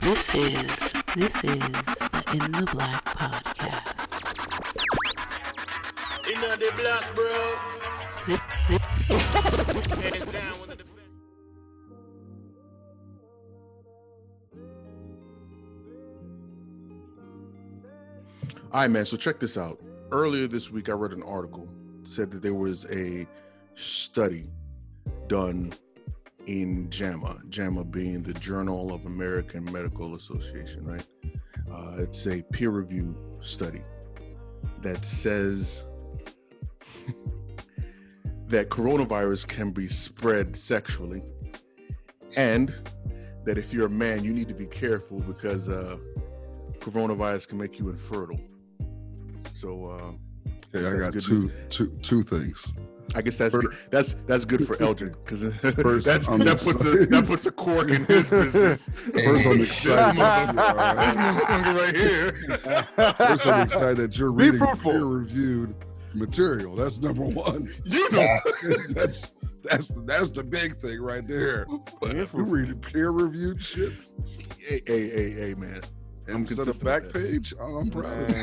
This is this is the In the Black podcast. In the black, bro. Hands down with the All right, man. So check this out. Earlier this week, I read an article said that there was a study done in JAMA, JAMA being the Journal of American Medical Association, right? Uh, it's a peer review study that says that coronavirus can be spread sexually, and that if you're a man, you need to be careful because uh, coronavirus can make you infertile. So uh, Okay, I got two, two, two things. I guess that's good. that's that's good for Eldred because that I'm that puts a that puts a cork in his business. First, I'm excited. this motherfucker right here. First, I'm excited that you're Be reading peer-reviewed material. That's number one. You know, that's that's the, that's the big thing right there. You reading peer-reviewed shit hey, hey, hey, hey, man. I'm instead of consistent Backpage. Oh, I'm proud of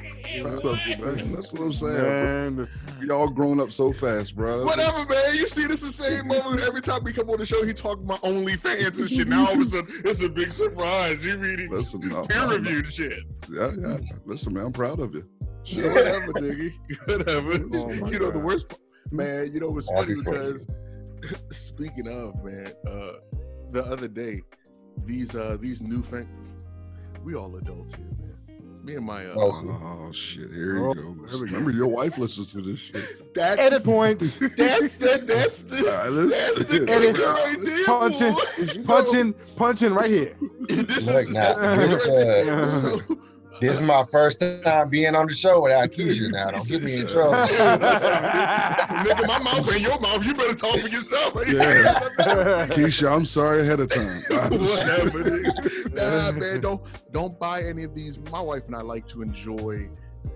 you. Proud of you, man. That's what I'm saying. Man, it's- We all grown up so fast, bro. Whatever, man. You see, this is the same moment every time we come on the show. He talk about OnlyFans and shit. Now all of a sudden, it's a big surprise. You reading Listen, no, peer no, no. reviewed shit. Yeah, yeah. Listen, man, I'm proud of you. Yeah, whatever, nigga. Whatever. Oh you know the worst, part- man. You know it's Happy funny because speaking of man, uh, the other day, these uh these new fan, we all adults here, man. Me and my uh, Oh, Oh shit, here he Oh, goes. here we go. Remember, your wife listens to this shit. that's Edit points. That's the that's the Uh, that's the Edit. right there, Punching, boy. punching, punching right here. This Look, is now, that's the kicker right So- This is my first time being on the show without Keisha now. Don't get me in trouble. Nigga, my mouth ain't your mouth. You better talk for yourself. Yeah. Keisha, I'm sorry ahead of time. Whatever. Nah, man, don't don't buy any of these. My wife and I like to enjoy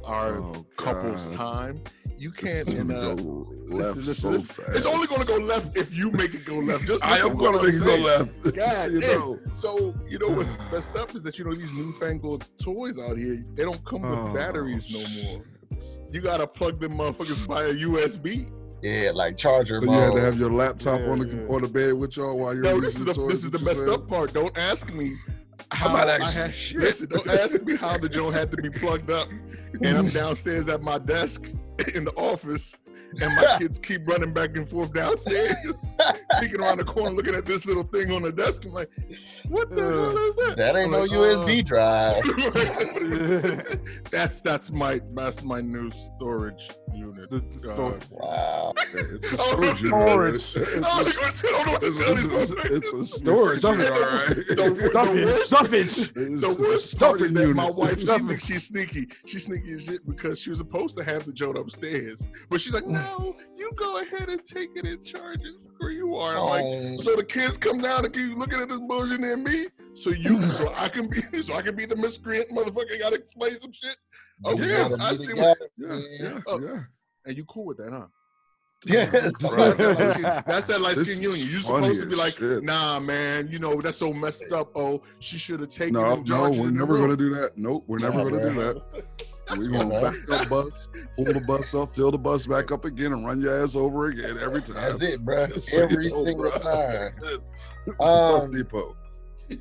our Oh, couples time. You can't. is And, gonna uh, go this- left this- so this- fast. it's only going to go left if you make it go left. Just I am going to make it go left. God you know. So you know what's messed up is that you know these newfangled toys out here. They don't come with Oh, batteries no more. You gotta plug them motherfuckers by a USB. Yeah, like charger So you had to have your laptop on the Yeah. on the bed with y'all while you're. No, this is the this is the messed up part. Don't ask me how not I had. Listen, don't ask me how the joint had to be plugged up, and I'm downstairs at my desk in the office, and my kids keep running back and forth downstairs, peeking around the corner, looking at this little thing on the desk. I'm like, what the Uh, hell is that? That ain't I'm no like, USB drive. that's that's my that's my new storage unit. The- the Uh, Wow. It's a Oh, storage storage. It's, I don't know what to- I don't know what to it's, tell it's, these it's, motherfuckers. it's a storage Stuff it. all right. The- the Stuffage, worst- stuffage. The worst part is that unit. my wife, she thinks she's sneaky. She's sneaky as shit because she was supposed to have the joint upstairs. But she's like, no, you go ahead and take it in charge it where you are. I'm like, so the kids come down and keep looking at this bullshit and me. So you, so I can be, so I can be the miscreant motherfucker. Got to explain some shit. Oh yeah, I be see. the What, guy. Yeah, yeah, Oh. yeah. and you cool with that, huh? Yes. So that's that light skin, that's that light This skin is union. You're supposed to be like, shit. nah, man. You know that's so messed up. Oh, she should have taken. No, and no, charged it we're never gonna do that. Nope, we're never Nah, gonna do that. We're gonna back the bus, pull the bus up, fill the bus back up again, and run your ass over again every time. That's it, bro. So Every you know, single bruh. time. It's a bus Um, depot.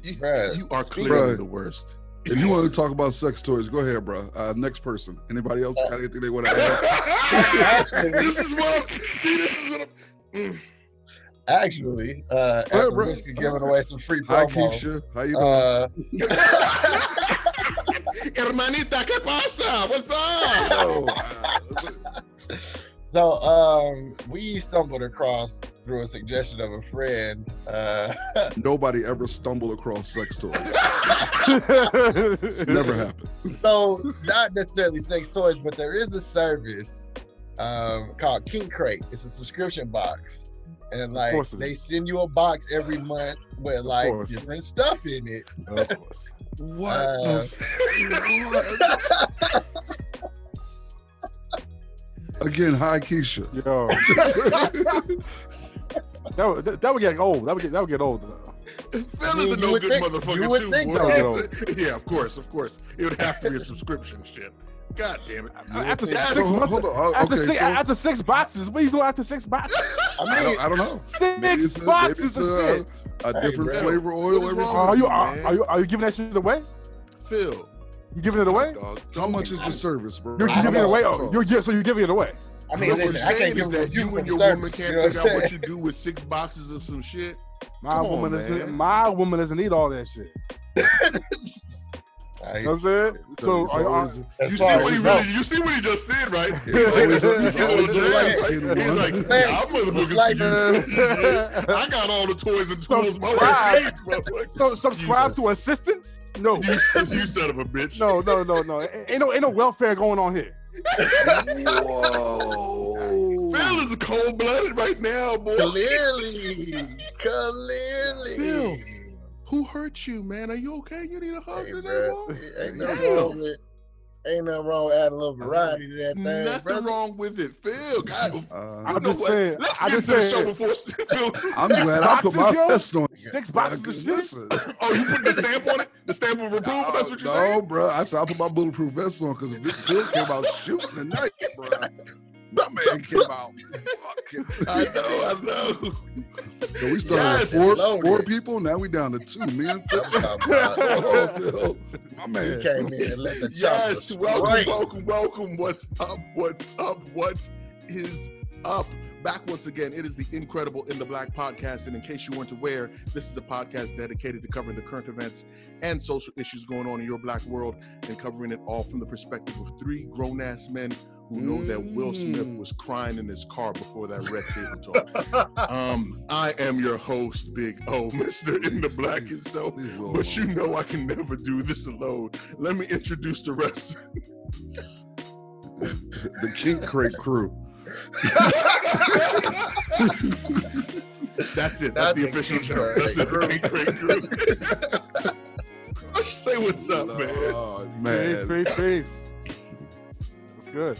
You, you are clearly the worst. If you want to talk about sex toys, go ahead, bro. Uh, next person. Anybody else got anything they want to add? this is what I'm. See, this is what I'm. Mm. Actually, uh, ahead, at risk of giving away some free Hi, promo, Keisha. How you doing? uh, Hermanita, ¿qué pasa? What's up? So um, we stumbled across through a suggestion of a friend. Uh, nobody ever stumbled across sex toys. Never happened. so not necessarily sex toys, but there is a service um, called King Crate. It's a subscription box. And like they send you a box every month with like different stuff in it. Of course. What? Uh, the Again, hi, Keisha. Yo, That would that, that would get old. That would get that would get old. though. Phil mean, is a no good think- motherfucker you would too. think boy. so. yeah, of course, of course. It would have to be a subscription shit. God damn it. After six Hold- months, hold on. after, Okay, six, so- after six boxes, what are you doing after six boxes? I I mean, don't, I don't know. Six it's a- boxes maybe of it's a- shit. A Hey, different bro. flavor oil every time. Are you are, are you are you giving that shit away? Phil. You giving it away? Dog, How much is the service, bro? You're I giving it away. Oh, you're gi- so you're giving it away. I mean, what listen, I saying can't is give that you from and your service. woman can't you know what figure I'm out what you do with six boxes of some shit. My Come on, woman doesn't. man. My woman doesn't need all that shit. I- You know what I'm saying? So It's are, are, always- as You see what he really? You see what he just said, right? He's It's like, always- he's it's like, a light he's skinned like, y'all motherfuckers like, can use this shit. I got all the toys and tools Subscribe. needs, motherfucker. so subscribe to assistance? No, You, you son of a bitch. no, no, no, no. Ain't no ain't no welfare going on here. Whoa. Phil is cold blooded right now, boy. Clearly, clearly. Bill. Who hurt you, man? Are you okay? You need a hug Hey, today, bro, ain't nothing Damn. wrong with ain't nothing wrong with adding a little variety to that thing, Nothing brother. wrong with it, Phil. God, Uh, I'm just what? saying- Let's I'm get just to the show before Phil. I'm glad I put my yo? best on. Six boxes of shit? Listen, Oh, you put the stamp on it? The stamp of approval? That's what you're no, saying? bro. I said I put my bulletproof vest on because Bill came out shooting tonight, bro. My man came out. I know, I know. So we started Yes. with four, Loaded. four people. Now we down to two. Me and Phil. Oh. My He man. came in and let the Yes, welcome, welcome, welcome. What's up? What's up? What is up? Back once again, it is the incredible In the Black podcast. And in case you weren't aware, this is a podcast dedicated to covering the current events and social issues going on in your black world and covering it all from the perspective of three grown ass men who know that Will Smith Mm. was crying in his car before that red table talk. Um, I am your host, Big O, Mr. In the Black himself. Leave But you know I can never do this alone. Let me introduce the rest. the King Crate crew. That's it. That's, That's the the official King show. Crate That's it. The King Crate crew. Why you say what's up, man? Oh, Space, man. space, space. That's good.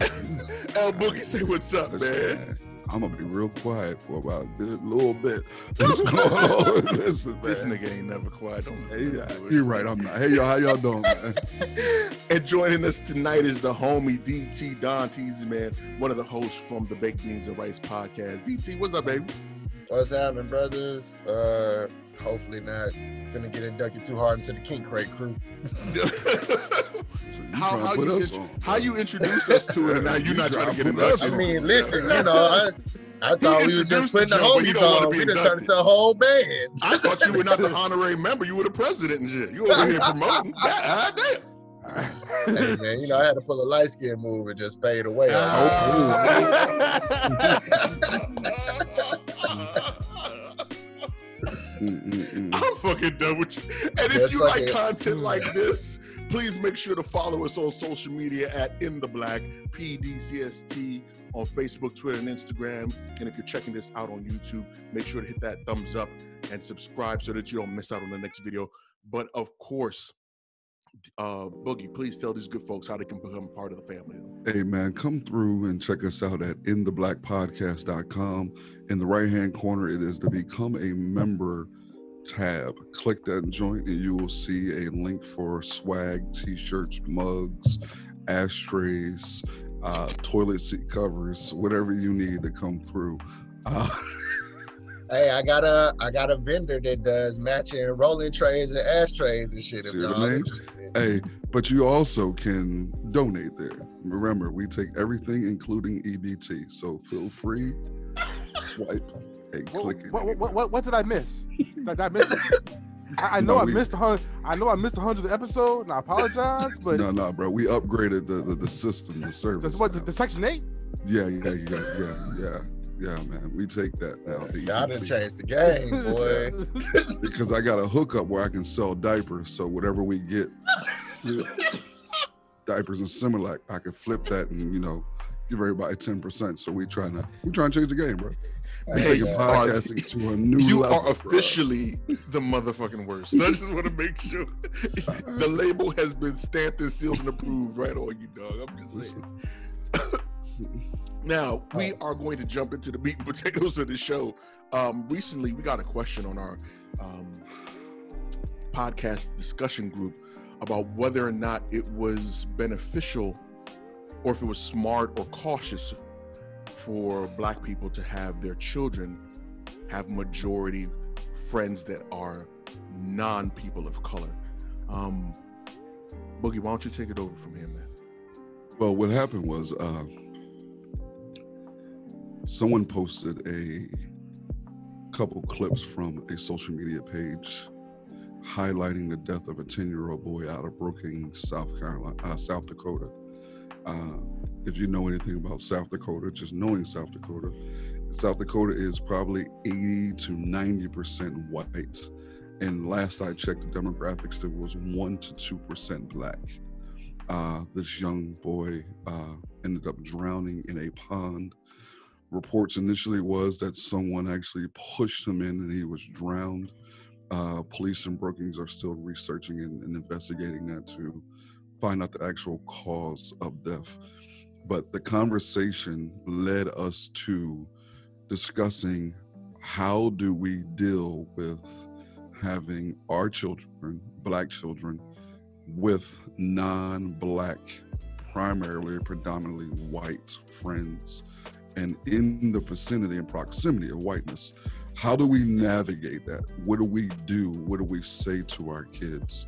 El Boogie, say what's up, man. Listen, I'm gonna be real quiet for about a good little bit. What's going on? Listen, This nigga ain't never quiet. Don't Hey, listen yeah, you're right. I'm not. Hey, y'all, how y'all doing, man? And joining us tonight is the homie DT Don Teasy, man, one of the hosts from the Baked Beans and Rice podcast. DT, what's up, baby? What's happening, brothers? Uh, hopefully not gonna get inducted too hard into the King Crate crew. So how, how, you us int- on? how you introduce us to it, and now you're You not trying to get to us inducted. I on. mean, listen, you know, I, I thought we was just putting the the show, but he homies don't wanna on. be We done turned into a whole band. I thought you were not the honorary member. You were the president and shit. You over here promoting. God damn. hey man, you know, I had to pull a light skin move and just fade away. Fucking done with you. And if That's you like content like this, please make sure to follow us on social media at In the Black PDCST on Facebook, Twitter, and Instagram. And if you're checking this out on YouTube, make sure to hit that thumbs up and subscribe so that you don't miss out on the next video. But of course, uh, Boogie, please tell these good folks how they can become part of the family. Hey man, come through and check us out at intheblackpodcast.com. In the right hand corner, it is to become a member tab. Click that joint and you will see a link for swag, t-shirts, mugs, ashtrays, uh, toilet seat covers, whatever you need to come through. Uh, Hey, I got a I got a vendor that does matching rolling trays and ashtrays and shit. If See what I y'all interested. hey, but you also can donate there. Remember, we take everything, including EBT. So feel free, swipe and What, click it. what, what, what, what did I miss? Did, did I miss? I, I know No, I we- missed a hundred. I know I missed a hundredth episode, and I apologize. But no, no, bro. We upgraded the the, the system, the service. that's what the, the section eight. yeah, yeah, yeah, yeah, yeah, yeah, man. We take that now. Y'all done easily. changed the game, boy. because I got a hookup where I can sell diapers. So whatever we get, diapers and Similac, I can flip that and you know give everybody ten percent. So we trying to we trying to change the game, bro. We Hey, taking you are- podcasting to a new You level. are bro. officially the motherfucking worst. I just want to make sure the label has been stamped and sealed and approved right on you, dog. I'm just saying. Now we are going to jump into the meat and potatoes of the show. Um, recently, we got a question on our um, podcast discussion group about whether or not it was beneficial or if it was smart or cautious for Black people to have their children have majority friends that are non people of color. Um, Boogie, why don't you take it over from here, man? Well, what happened was uh, someone posted a couple clips from a social media page highlighting the death of a 10 year old boy out of Brookings, South Carolina, uh, South Dakota. Uh, if you know anything about South Dakota, just knowing South Dakota, South Dakota is probably 80 to 90% white. And last I checked the demographics, there was 1 to 2% black. Uh, this young boy uh, ended up drowning in a pond. Reports initially was that someone actually pushed him in and he was drowned. Uh, police in Brookings are still researching and, and investigating that to find out the actual cause of death. But the conversation led us to discussing how do we deal with having our children, black children, with non-black, primarily predominantly white friends, and in the vicinity and proximity of whiteness. How do we navigate that? What do we do? What do we say to our kids?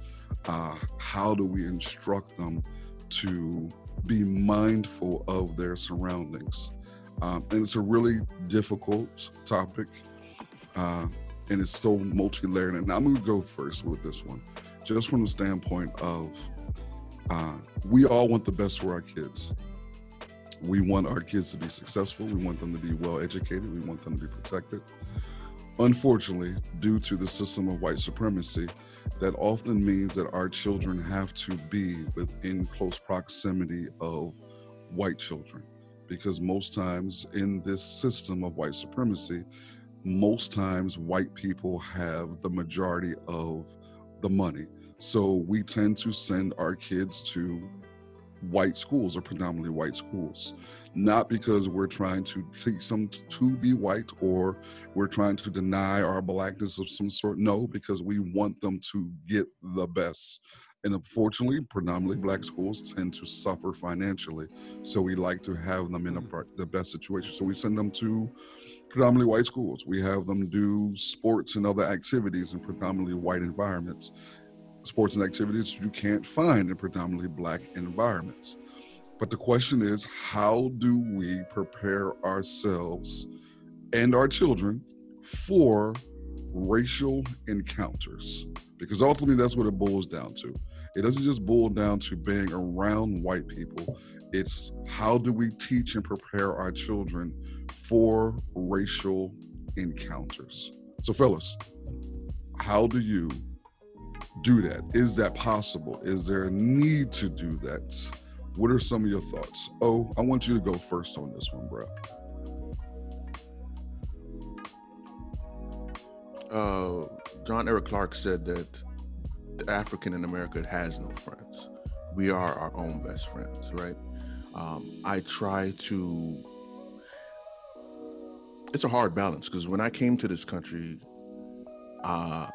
Uh, how do we instruct them to be mindful of their surroundings? Um, and it's a really difficult topic, uh, and it's so multi-layered. And I'm going to go first with this one, just from the standpoint of uh, we all want the best for our kids. We want our kids to be successful. We want them to be well educated. We want them to be protected. Unfortunately, due to the system of white supremacy, that often means that our children have to be within close proximity of white children. Because most times in this system of white supremacy, most times white people have the majority of the money. So we tend to send our kids to white schools or predominantly white schools, not because we're trying to teach them to be white or we're trying to deny our blackness of some sort. No, because we want them to get the best. And unfortunately, predominantly black schools tend to suffer financially. So we like to have them in mm. a, the best situation. So we send them to predominantly white schools. We have them do sports and other activities in predominantly white environments sports and activities you can't find in predominantly black environments. But the question is, how do we prepare ourselves and our children for racial encounters? Because ultimately, that's what it boils down to. It doesn't just boil down to being around white people, it's how do we teach and prepare our children for racial encounters? So, fellas, how do you do that? Is that possible? Is there a need to do that? What are some of your thoughts? Oh, I want you to go first on this one, bro. Uh, John Henrik Clarke said that the African in America has no friends. We are our own best friends, right? Um, I try to. It's a hard balance because when I came to this country, uh,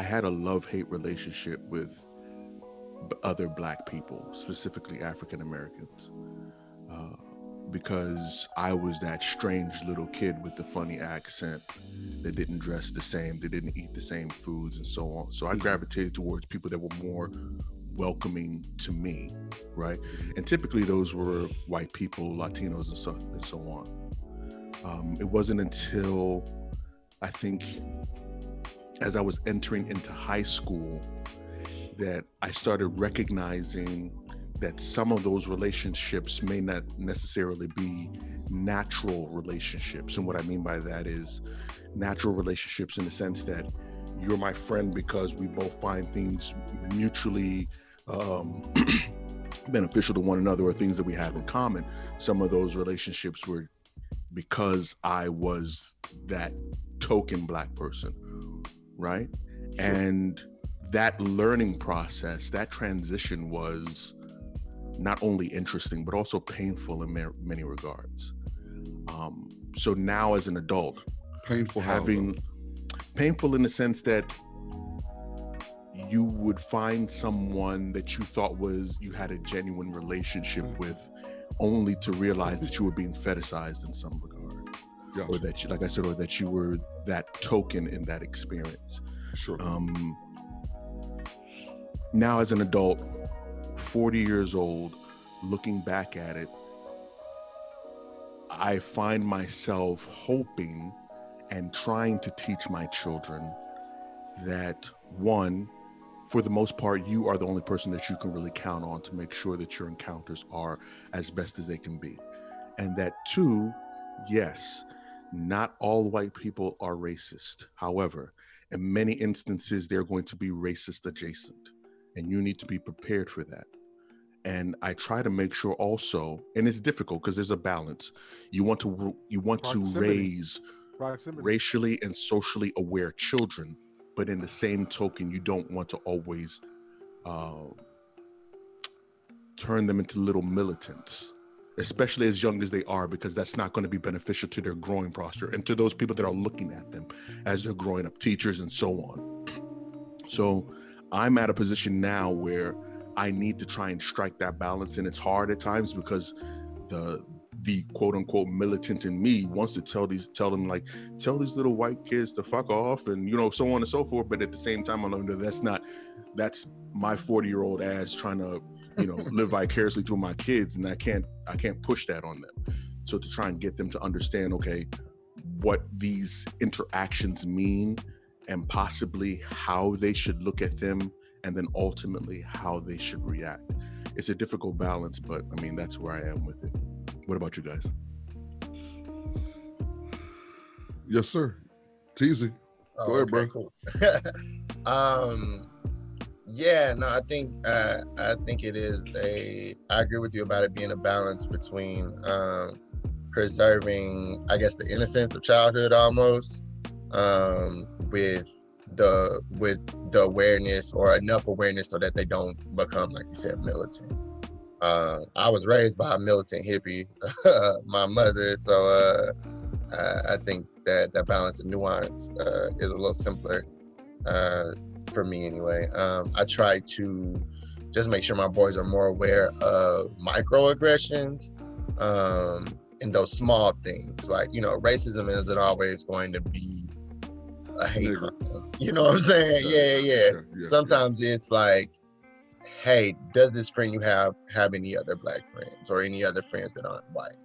I had a love hate relationship with other black people, specifically African Americans, uh, because I was that strange little kid with the funny accent that didn't dress the same, that didn't eat the same foods, and so on. So I gravitated towards people that were more welcoming to me, right? And typically those were white people, Latinos, and so and so on. Um, it wasn't until I think as I was entering into high school that I started recognizing that some of those relationships may not necessarily be natural relationships. And what I mean by that is natural relationships in the sense that you're my friend because we both find things mutually um, beneficial to one another or things that we have in common. Some of those relationships were because I was that token black person right? Sure. And that learning process, that transition was not only interesting but also painful in ma- many regards. Um, so now, as an adult, Painful having painful in the sense that you would find someone that you thought was you had a genuine relationship with only to realize that you were being fetishized in some regard though. or that you like i said or that you were that token in that experience Sure. um now as an adult 40 years old looking back at it i find myself hoping and trying to teach my children that one for the most part you are the only person that you can really count on to make sure that your encounters are as best as they can be and that two yes not all white people are racist. However in many instances they're going to be racist adjacent and you need to be prepared for that. And i try to make sure also and it's difficult because there's a balance. You want to you want to raise Proximity. racially and socially aware children but in the same token you don't want to always uh, turn them into little militants especially as young as they are because that's not going to be beneficial to their growing posture and to those people that are looking at them as they're growing up teachers and so on. So i'm at a position now where i need to try and strike that balance and it's hard at times because the the quote unquote militant in me wants to tell these tell them like tell these little white kids to fuck off and you know so on and so forth but at the same time i'm like "No, that's not that's my 40 year old ass trying to you know live vicariously through my kids and i can't i can't push that on them so to try and get them to understand okay what these interactions mean and possibly how they should look at them and then ultimately how they should react it's a difficult balance but i mean that's where i am with it what about you guys Yes, sir. Teasy. Go ahead, bro. Oh, Cool. um, yeah, no, I think uh, I think it is a. I agree with you about it being a balance between um, preserving, I guess, the innocence of childhood almost, um, with the with the awareness or enough awareness so that they don't become, like you said, militant. Uh, I was raised by a militant hippie, my mother, so uh, I, think that that balance and nuance uh, is a little simpler uh, for me anyway. Um, I try to just make sure my boys are more aware of microaggressions um, and those small things. Like, you know, racism isn't always going to be a hate. You know what I'm saying? Yeah, yeah. yeah. Sometimes it's like, hey, does this friend you have have any other black friends or any other friends that aren't white?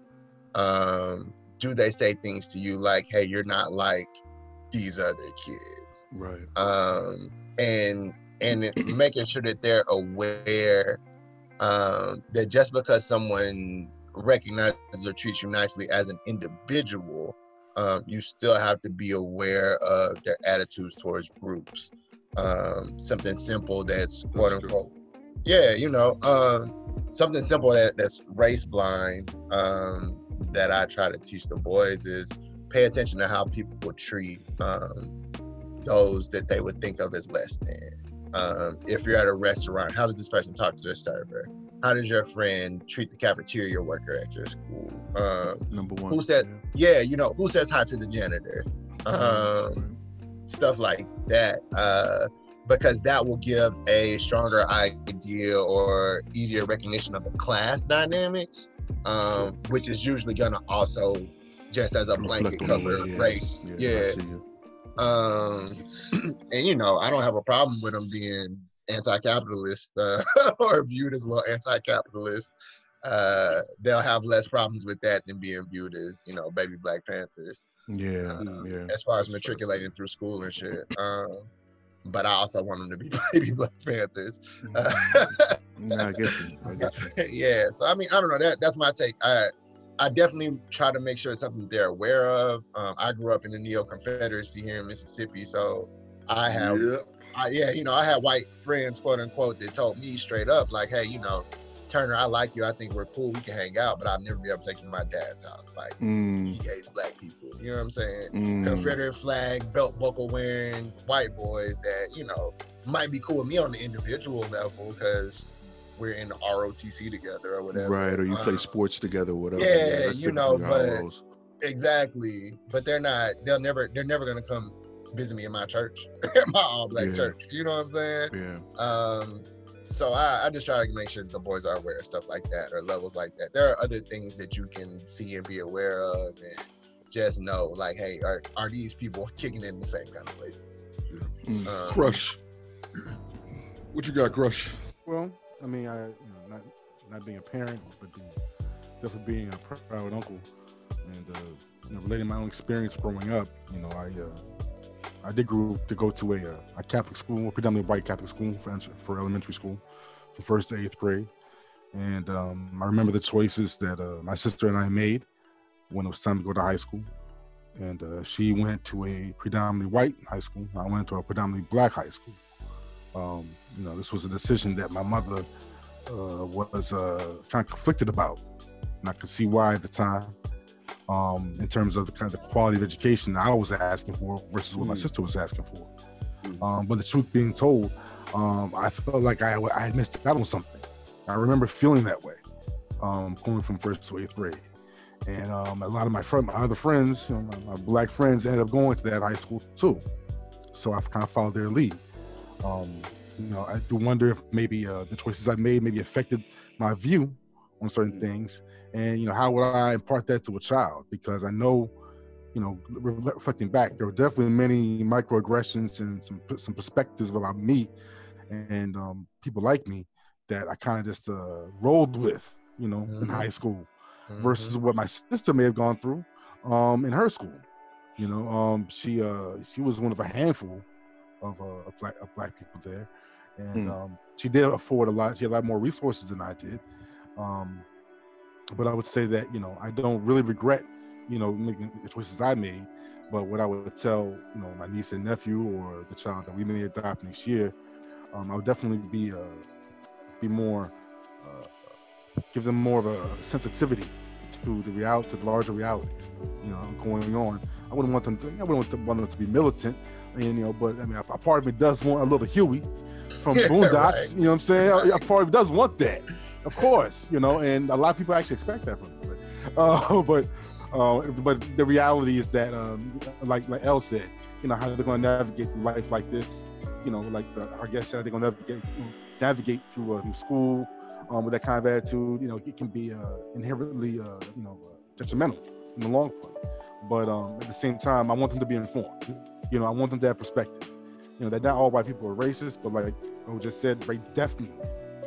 Um, do they say things to you like, hey, you're not like these other kids? right um, and and making sure that they're aware um, that just because someone recognizes or treats you nicely as an individual, um, you still have to be aware of their attitudes towards groups. Um, something simple that's quote unquote, yeah, you know, um, something simple that, that's race blind um, that I try to teach the boys is pay attention to how people treat um, those that they would think of as less than. Um, if you're at a restaurant, how does this person talk to their server? How does your friend treat the cafeteria worker at your school? Um, number one Who said- yeah, you know, who says hi to the janitor? Um, stuff like that. Uh, because that will give a stronger idea or easier recognition of the class dynamics, um, which is usually gonna also, just as a blanket cover yeah. race. Yeah you. Um and you know i don't have a problem with them being anti-capitalist uh, or viewed as a little anti-capitalist. Uh they'll have less problems with that than being viewed as you know baby black panthers. Yeah um, yeah. as far as matriculating through school and shit um but i also want them to be baby black panthers. Uh, yeah i get you. I get you. Yeah so i mean i don't know that that's my take. I i definitely try to make sure it's something they're aware of um, i grew up in the neo-confederacy here in mississippi so i have Yeah. I, yeah, you know, I had white friends, quote unquote, that told me straight up, like, hey, you know, Turner, I like you. I think we're cool. We can hang out, but I'll never be able to take you to my dad's house. Like, Mm, he hates black people. You know what I'm saying? mm, Confederate flag, belt buckle wearing white boys that, you know, might be cool with me on the individual level because we're in ROTC together or whatever. Right, or you play Um, sports together, or whatever. yeah, that's you know, typically how it but- Exactly, but they're not. They'll never. They're never gonna come visit me in my church, my all black Yeah. church. You know what I'm saying? yeah, Um, so I, I just try to make sure the boys are aware of stuff like that or levels like that. There are other things that you can see and be aware of, and just know, like, hey, are are these people kicking in the same kind of places? Mm. Um, Crush. What you got, Crush? Well, I mean, I you know, not not being a parent, but being, definitely being a proud uncle, and uh, you know, relating my own experience growing up. You know, I uh, I did grow to go to a, uh, a Catholic school, predominantly white Catholic school for, for elementary school, from first to eighth grade, and um, I remember the choices that uh, my sister and I made when it was time to go to high school. And uh, she went to a predominantly white high school. I went to a predominantly black high school. Um, you know, this was a decision that my mother uh, was uh, kind of conflicted about, and I could see why at the time. Um, in terms of the kind of the quality of education I was asking for versus what my Mm. sister was asking for. Mm. Um, but the truth being told, um, I felt like I, I had missed out on something. I remember feeling that way, um, going from first to eighth grade. And um, a lot of my friends, my other friends, you know, my, my black friends, ended up going to that high school too. So I've kind of followed their lead. Um, you know, I do wonder if maybe uh, the choices I made maybe affected my view on certain Mhm. things, and you know, how would I impart that to a child? Because I know, you know, reflecting back, there were definitely many microaggressions and some some perspectives about me and um, people like me that I kind of just uh, rolled with, you know, in Mhm. high school mhm. versus what my sister may have gone through um, in her school. You know, um, she uh, she was one of a handful of, uh, of black of black people there, and Hmm. um, she did afford a lot. She had a lot more resources than I did. Um, but I would say that you know I don't really regret you know making the choices I made. But what I would tell you know my niece and nephew or the child that we may adopt next year, um, I would definitely be uh, be more uh, give them more of a sensitivity to the reality, to the larger realities, you know, going on. I wouldn't want them to, I wouldn't want them, want them to be militant, and you know, but I mean, a, a part of me does want a little Huey from Yeah, Boondocks. right. You know what I'm saying? A, a part of me does want that, of course, you know, and a lot of people actually expect that from. But, uh, but, uh, but the reality is that, um, like like El said, you know, how they're going to navigate through life like this. You know, like the, our guest said, they're going to navigate navigate through uh, through school um, with that kind of attitude. You know, it can be uh, inherently, uh, you know, detrimental in the long run. But um, at the same time, I want them to be informed. You know, I want them to have perspective. You know, that not all white people are racist, but like I just said, right, definitely,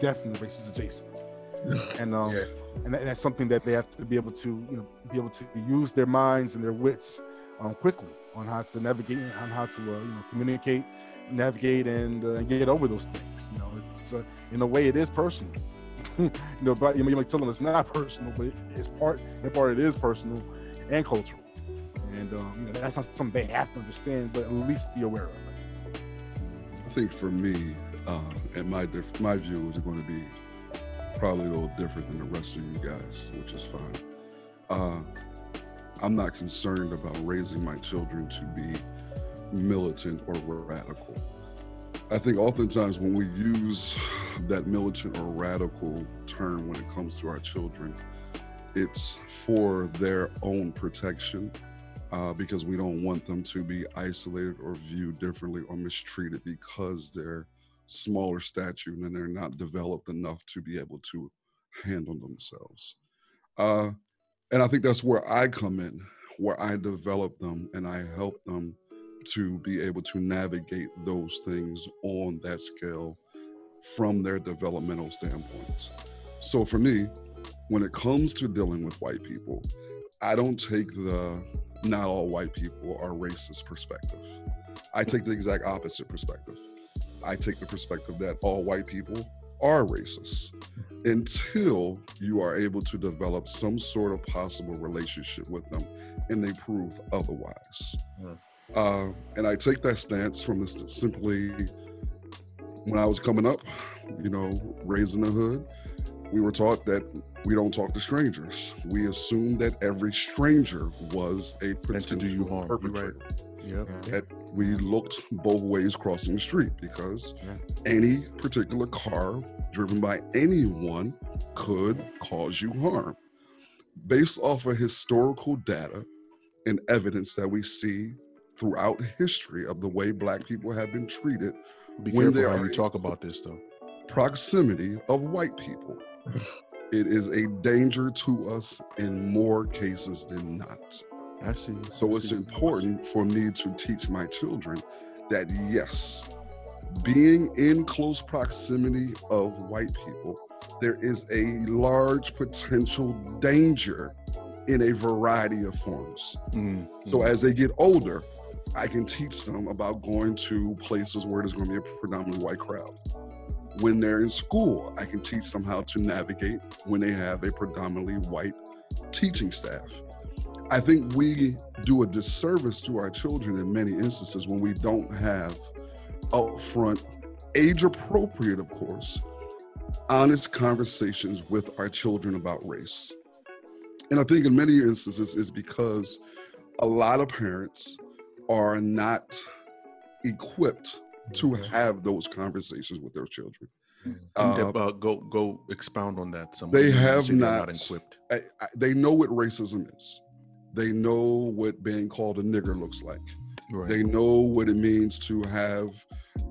definitely racist adjacent. And um, Yeah. and that- that's something that they have to be able to, you know, be able to use their minds and their wits um, quickly on how to navigate, on how to, uh, you know, communicate, navigate, and uh, get over those things. You know, it's uh, in a way it is personal. you know, but you might tell them it's not personal, but it's part, in part it is personal and cultural. And um, you know, that's not something they have to understand, but at least be aware of. I think for me, uh, and my diff- my view is going to be probably a little different than the rest of you guys, which is fine. Uh, I'm not concerned about raising my children to be militant or radical. I think oftentimes when we use that militant or radical term when it comes to our children, it's for their own protection uh, because we don't want them to be isolated or viewed differently or mistreated because they're smaller stature and they're not developed enough to be able to handle themselves. Uh, and I think that's where I come in, where I develop them and I help them to be able to navigate those things on that scale from their developmental standpoints. So for me, when it comes to dealing with white people, I don't take the not all white people are racist perspective. I take the exact opposite perspective. I take the perspective that all white people are racist until you are able to develop some sort of possible relationship with them and they prove otherwise. Mm. Uh, and I take that stance from this simply when I was coming up, you know, raising in the hood, we were taught that we don't talk to strangers. We assumed that every stranger was a And to do you potential harm. You're right. perpetrator. Yep. that we looked both ways crossing the street because Yeah. any particular car driven by anyone could cause you harm. Based off of historical data and evidence that we see throughout history of the way Black people have been treated, Be When careful they how are- you talk about this, though. proximity of white people. It is a danger to us in more cases than not. I see. So I it's see. important for me to teach my children that yes, being in close proximity of white people, there is a large potential danger in a variety of forms. Mm, So as they get older, I can teach them about going to places where there's going to be a predominantly white crowd. When they're in school, I can teach them how to navigate when they have a predominantly white teaching staff. I think we do a disservice to our children in many instances when we don't have upfront, age appropriate, of course, honest conversations with our children about race. And I think in many instances it's because a lot of parents are not equipped to have those conversations with their children. And, Uh, uh, go go expound on that. Some they have say they're not- equipped. I, I, they know what racism is. They know what being called a nigger looks like. Right. They know what it means to have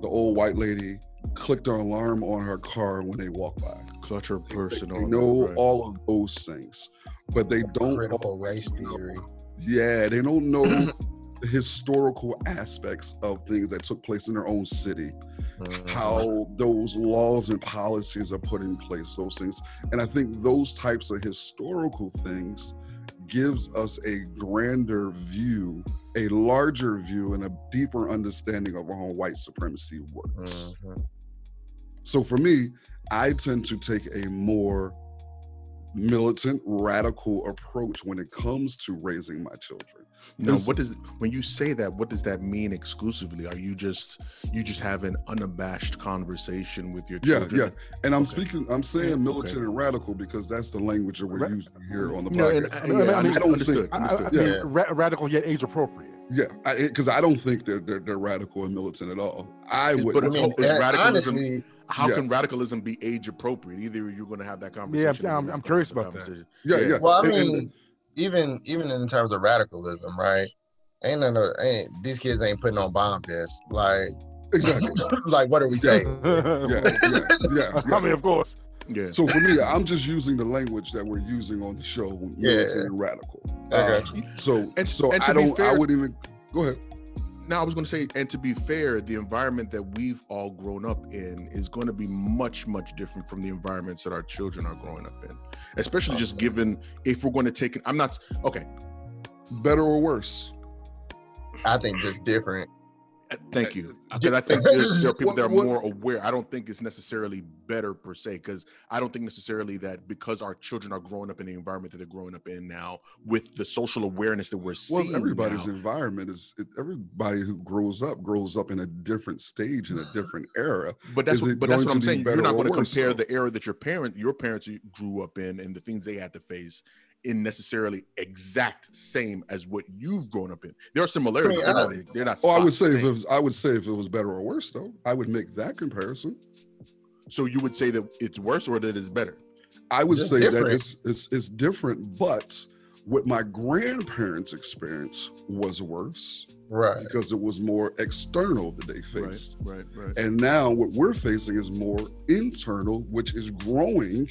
the old white lady click the alarm on her car when they walk by. Clutch her purse and they know that, right. all of those things, but they don't. Critical race theory. Yeah, they don't know the historical aspects of things that took place in their own city, Mhm. how those laws and policies are put in place, those things. And I think those types of historical things gives us a grander view, a larger view, and a deeper understanding of how white supremacy works. Mhm. So for me, I tend to take a more militant, radical approach when it comes to raising my children. No, Is- what does when you say that? What does that mean exclusively? Are you just you just have an unabashed conversation with your Yeah, children? yeah. Yeah. And I'm Okay. speaking, I'm saying Yeah, militant okay. and radical because that's the language that we're Ra- using here on the No, and podcast. I, I I mean, I don't understood. think- I, I- understood. I mean, ra- radical yet age appropriate. yeah, because I, don't think they're, they're they're radical and militant at all. I would. but I mean, Is radicalism- honestly, How Yeah. can radicalism be age appropriate? Either you're going to have that conversation. Yeah, or you're I'm- I'm curious about that. conversation. yeah, yeah. yeah. well, I And- and- mean, even even in terms of radicalism, right? Ain't none of ain't these kids ain't putting on bomb vests. Like, exactly. like what are we saying? Yeah, yeah, yeah, I mean, of course. Yeah. So for me, I'm just using the language that we're using on the show, militant and radical. Okay. Um, so, And- so and I to be don't. I fair- wouldn't even. Go ahead. now I was going to say, and to be fair, the environment that we've all grown up in is going to be much, much different from the environments that our children are growing up in. Especially just given if we're going to take. it. I'm not okay. Better or worse? I think just different. Uh, Thank you. Because I think there's, there are people that are more aware. I don't think it's necessarily better per se, because I don't think necessarily that because our children are growing up in the environment that they're growing up in now, with the social awareness that we're Well, seeing. everybody's now, environment is everybody who grows up grows up in a different stage in a different era. But that's what, but that's what I'm saying. You're not going to compare the era that your parent, your parents grew up in, and the things they had to face in necessarily exact same as what you've grown up in. There are similarities. I They're mean, not. They're not Oh, I would spot say if it was, I would say if it was better or worse though, I would make that comparison. So you would say that it's worse or that it's better. I would Just say that it's, it's it's different, but what my grandparents' experience was worse Right. because it was more external that they Right. faced. Right. Right. And now what we're facing is more internal, which is growing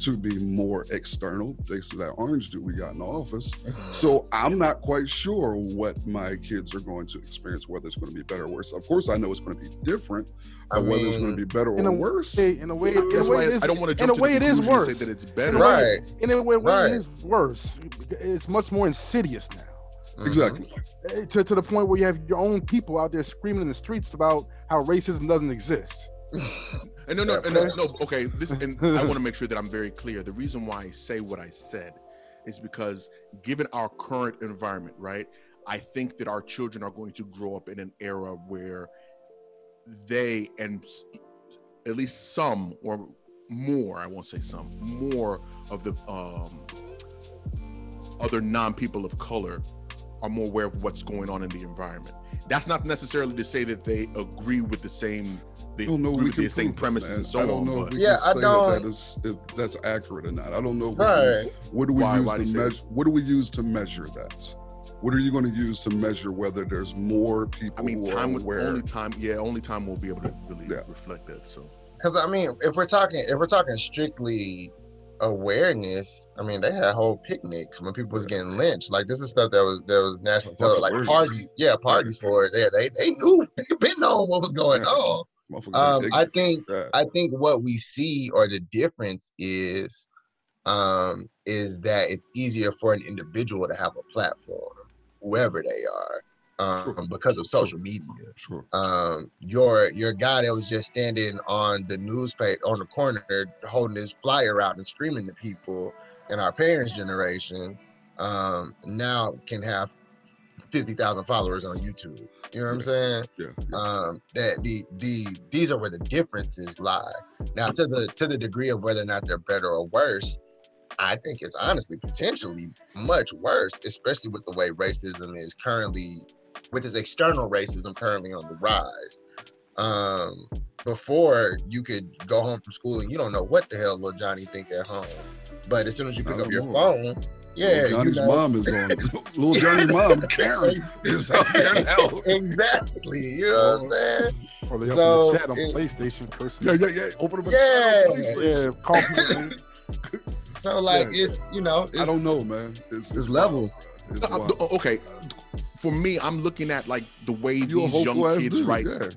to be more external, thanks to that orange dude we got in the office. So I'm not quite sure what my kids are going to experience, whether it's going to be better or worse. Of course, I know it's going to be different, I but whether it's going to be better in or a worse. Hey, in a way, in That's a way it is. I don't want to in jump a to way it is and worse. Say that it's In better. a way, Right. in a way, Right. it is worse. It's much more insidious now. mhm. Exactly. Eh, To, to the point where you have your own people out there screaming in the streets about how racism doesn't exist. And no, no, and no, okay. no, okay. This, and I want to make sure that I'm very clear. The reason why I say what I said is because, given our current environment, right, I think that our children are going to grow up in an era where they and at least some or more, I won't say some, more of the um, other non-people of color are more aware of what's going on in the environment. That's not necessarily to say that they agree with the same they I don't know. agree We with can the same prove that, and so I don't on. know but if we Yeah, can I say don't- that, that is if that's accurate or not. I don't know. If we Right. What do we Why- use why to measure? What do we use to measure that? What are you going to use to measure whether there's more people I mean, who time are would only time. Yeah, only time will be able to really Yeah. reflect that. So Because I mean, if we're talking, if we're talking strictly awareness, I mean, they had whole picnics when people was getting lynched. Like this is stuff that was that was national Fuck like parties, yeah, parties for it. Yeah, they they knew they been knowing what was going Yeah. on. Um, I think. I think what we see or the difference is um is that it's easier for an individual to have a platform, whoever they are, um, Sure. because of social media Sure. um your your guy that was just standing on the newspaper on the corner holding his flyer out and screaming to people in our parents generation um now can have 50,000 followers on YouTube you know what I'm saying Yeah. yeah. um that the the these are where the differences lie now to the to the degree of whether or not they're better or worse I think it's honestly potentially much worse, especially with the way racism is currently, with this external racism currently on the rise. Um, before you could go home from school and you don't know what the hell little Johnny think at home, but as soon as you pick up your phone, yeah, Little you Johnny's know, mom is on. Little Johnny's mom, Karen, is out there now. exactly. You know what I'm saying? Or they So, open the chat on it- PlayStation cursing. Yeah, yeah, yeah. Open up a Yeah. yeah, call people. So like Yeah. it's you know it's I don't know, man. It's, it's level. It's Uh, okay, for me, I'm looking at like the way You a these young kids dude, right yeah.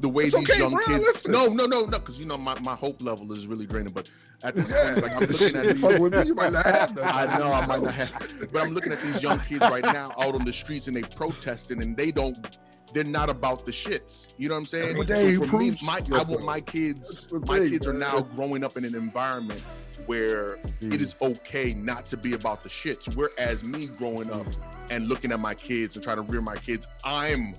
The way It's these okay, young bro, kids. listen. No, no, no, no, because you know my, my hope level is really draining. But at this Yeah, point, like I'm looking at these. fuck with me, you might not have that. I know I might not have, but I'm looking at these young kids right now out on the streets and they protesting and they don't. They're not about the shits. You know what I'm saying? Every day So for me, my, I want my kids. My thing, kids are now growing up in an environment where Mm. it is okay not to be about the shits. Whereas me growing up and looking at my kids and trying to rear my kids, I'm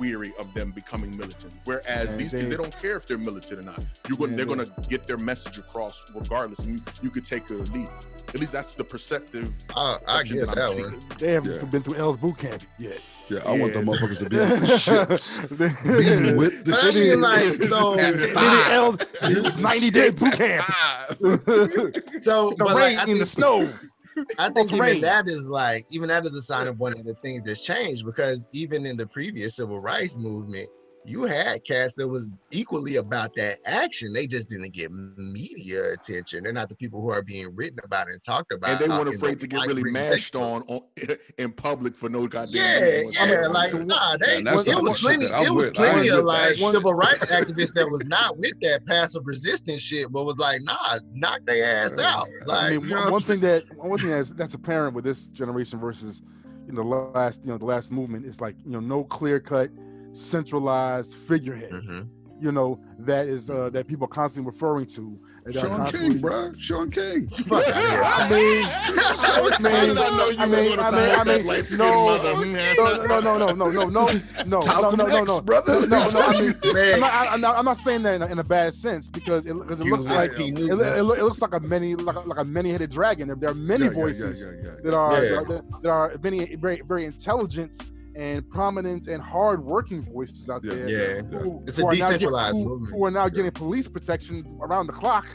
weary of them becoming militant. Whereas And these they- kids, they don't care if they're militant or not. You're going, Yeah, they're they- going to get their message across regardless, and you, you could take it or leave. At least that's the perceptive. I, I get that, that one. They haven't Yeah. been through L's boot camp yet. Yeah, I want Yeah. the motherfuckers to be on the shits. They- Be with the But I mean, shit. like, so- they L's 90 day boot camp. So, the rain like, I in the snow. I think even terrain. that is like even that is a sign of one of the things that's changed because even in the previous civil rights movement, you had cast that was equally about that action. They just didn't get media attention. They're not the people who are being written about and talked about. and they weren't afraid to get really mashed on, on in public for no goddamn Yeah, reason yeah, whatsoever. like nah, they And that's it was plenty. that It was with. Plenty of with that like shit. civil rights activists that was not with that passive resistance shit, but was like, nah, knock their ass out. Like, I mean, you know one, what one I'm thing that one thing that's that's apparent with this generation versus you know the last you know the last movement is like you know no clear cut centralized figurehead. Mhm. You know that is uh, that people are constantly referring to. and that are Shaun constantly- King, bro. Shaun King. Fuck outta. I mean, How man, did I know you I mean, I mean, I mean, no, no, no, no, no, no, no, no, no, no, no, no, brother. no, no. I mean, I'm not, I'm not, I'm not saying that in a, in a bad sense because it, because it looks wish like he it, knew loo- that. it, it looks like a many like a, like a many-headed dragon. There, there are many Yeah, yeah, yeah, voices yeah, yeah, that are, Yeah. that are that are many very very intelligent and prominent and hard-working voices out Yeah. there. Yeah. who- It's a who are now decentralized who- movement. Who are now getting police protection around the clock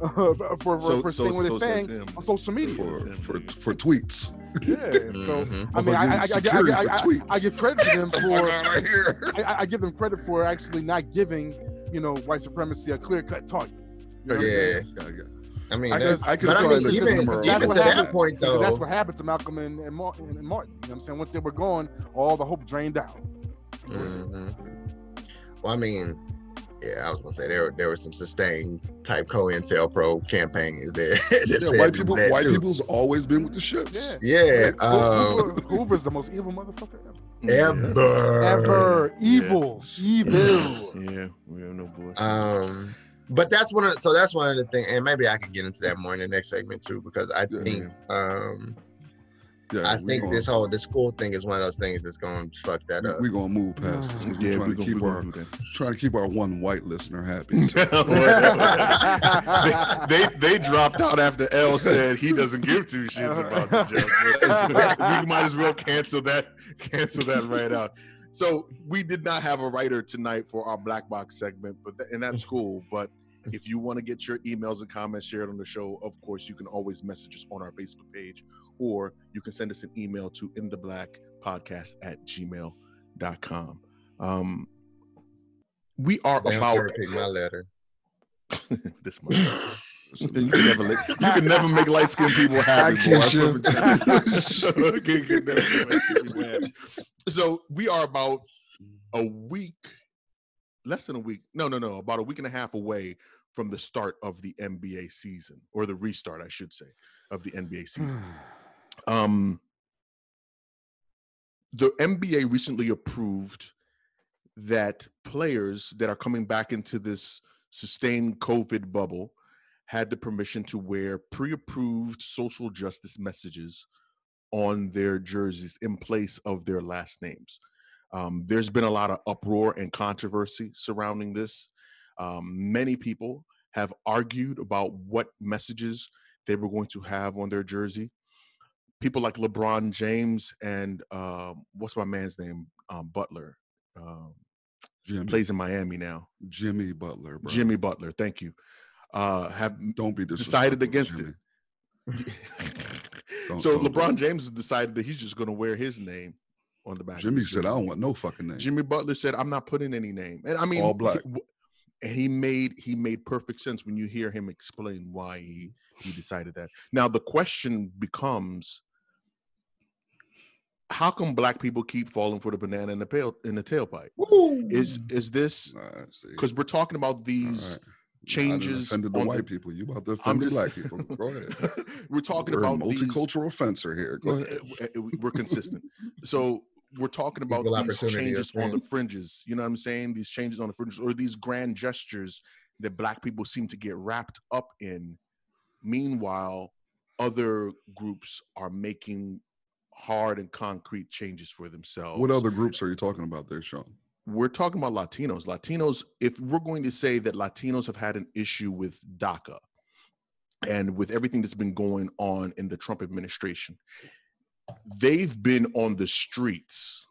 uh, for for, So- for so- saying what they're saying him. on social media. For, for, for tweets. Yeah, so Mhm. I mean, I, I, I, I, I, for I, tweets. I give credit to them for right here. I, I- I give them credit for actually not giving you know white supremacy a clear cut target. You know what I'm saying? Yeah. yeah, yeah. I mean, I that's, can- I can but I find mean, the even, That's even what to that happened. point, though, that's what happened to Malcolm and, and, Martin, and Martin. You know what I'm saying? Once they were gone, all the hope drained out. Mhm. Well, I mean, yeah, I was gonna say there there were some sustained type COINTELPRO campaigns there. that Yeah, white people. that, White too. people's always been with the shits. Yeah. Yeah. Hoo- Um, Hoover, Hoover's the most evil motherfucker ever. ever. Ever evil, evil. Yeah, we have no boy. Um, but that's one of the, so that's one of the things, and maybe I can get into that more in the next segment too, because I Yeah. think um Yeah, I think gonna- this whole the school thing is one of those things that's going to fuck that we, up. We're gonna move past this. 'cause we Yeah, trying we to gonna, keep our gonna do that. trying to keep our one white listener happy. So, they, they they dropped out after L said he doesn't give two shits about the joke. We might as well cancel that cancel that right out. So we did not have a writer tonight for our black box segment, but th- and that's cool. But if you want to get your emails and comments shared on the show, of course you can always message us on our Facebook page, or you can send us an email to in the black podcast at gmail.com. Um we are Damn about sure pick my letter. this much. You can never, you can never make light skinned people happy. I boy. kiss you. promise you. Okay, you can never make light-skinned people happy. So we are about a week, less than a week. No, no, no, about a week and a half away from the start of the NBA season, or the restart, I should say, of the NBA season. Um, the NBA recently approved that players that are coming back into this sustained COVID bubble had the permission to wear pre-approved social justice messages on their jerseys in place of their last names. Um, there's been a lot of uproar and controversy surrounding this. Um, many people have argued about what messages they were going to have on their jersey. People like LeBron James and um, what's my man's name? Um, Butler. Um, Jimmy, plays in Miami now. Jimmy Butler, bro. Jimmy Butler, thank you. Uh, have don't be decided against Jimmy. Don't- so don't do LeBron it. James has decided that he's just going to wear his name on the back. of Jimmy said, "I don't want no fucking name." Jimmy Butler said, "I'm not putting any name." And I mean, All black. and he made he made perfect sense when you hear him explain why he he decided that. Now the question becomes, how come black people keep falling for the banana in the pail in the tailpipe? Is is this because we're talking about these right. I changes offended the on white the- people. You about to offend the just- black people? Go ahead. we're talking We're about these- multicultural fencer here. Go ahead. uh, uh, we're consistent. So we're talking about these changes on the fringes. You know what I'm saying? These changes on the fringes, or these grand gestures that black people seem to get wrapped up in. Meanwhile, other groups are making hard and concrete changes for themselves. What other groups are you talking about there, Sean? We're talking about Latinos. Latinos, if we're going to say that Latinos have had an issue with DACA and with everything that's been going on in the Trump administration, they've been on the streets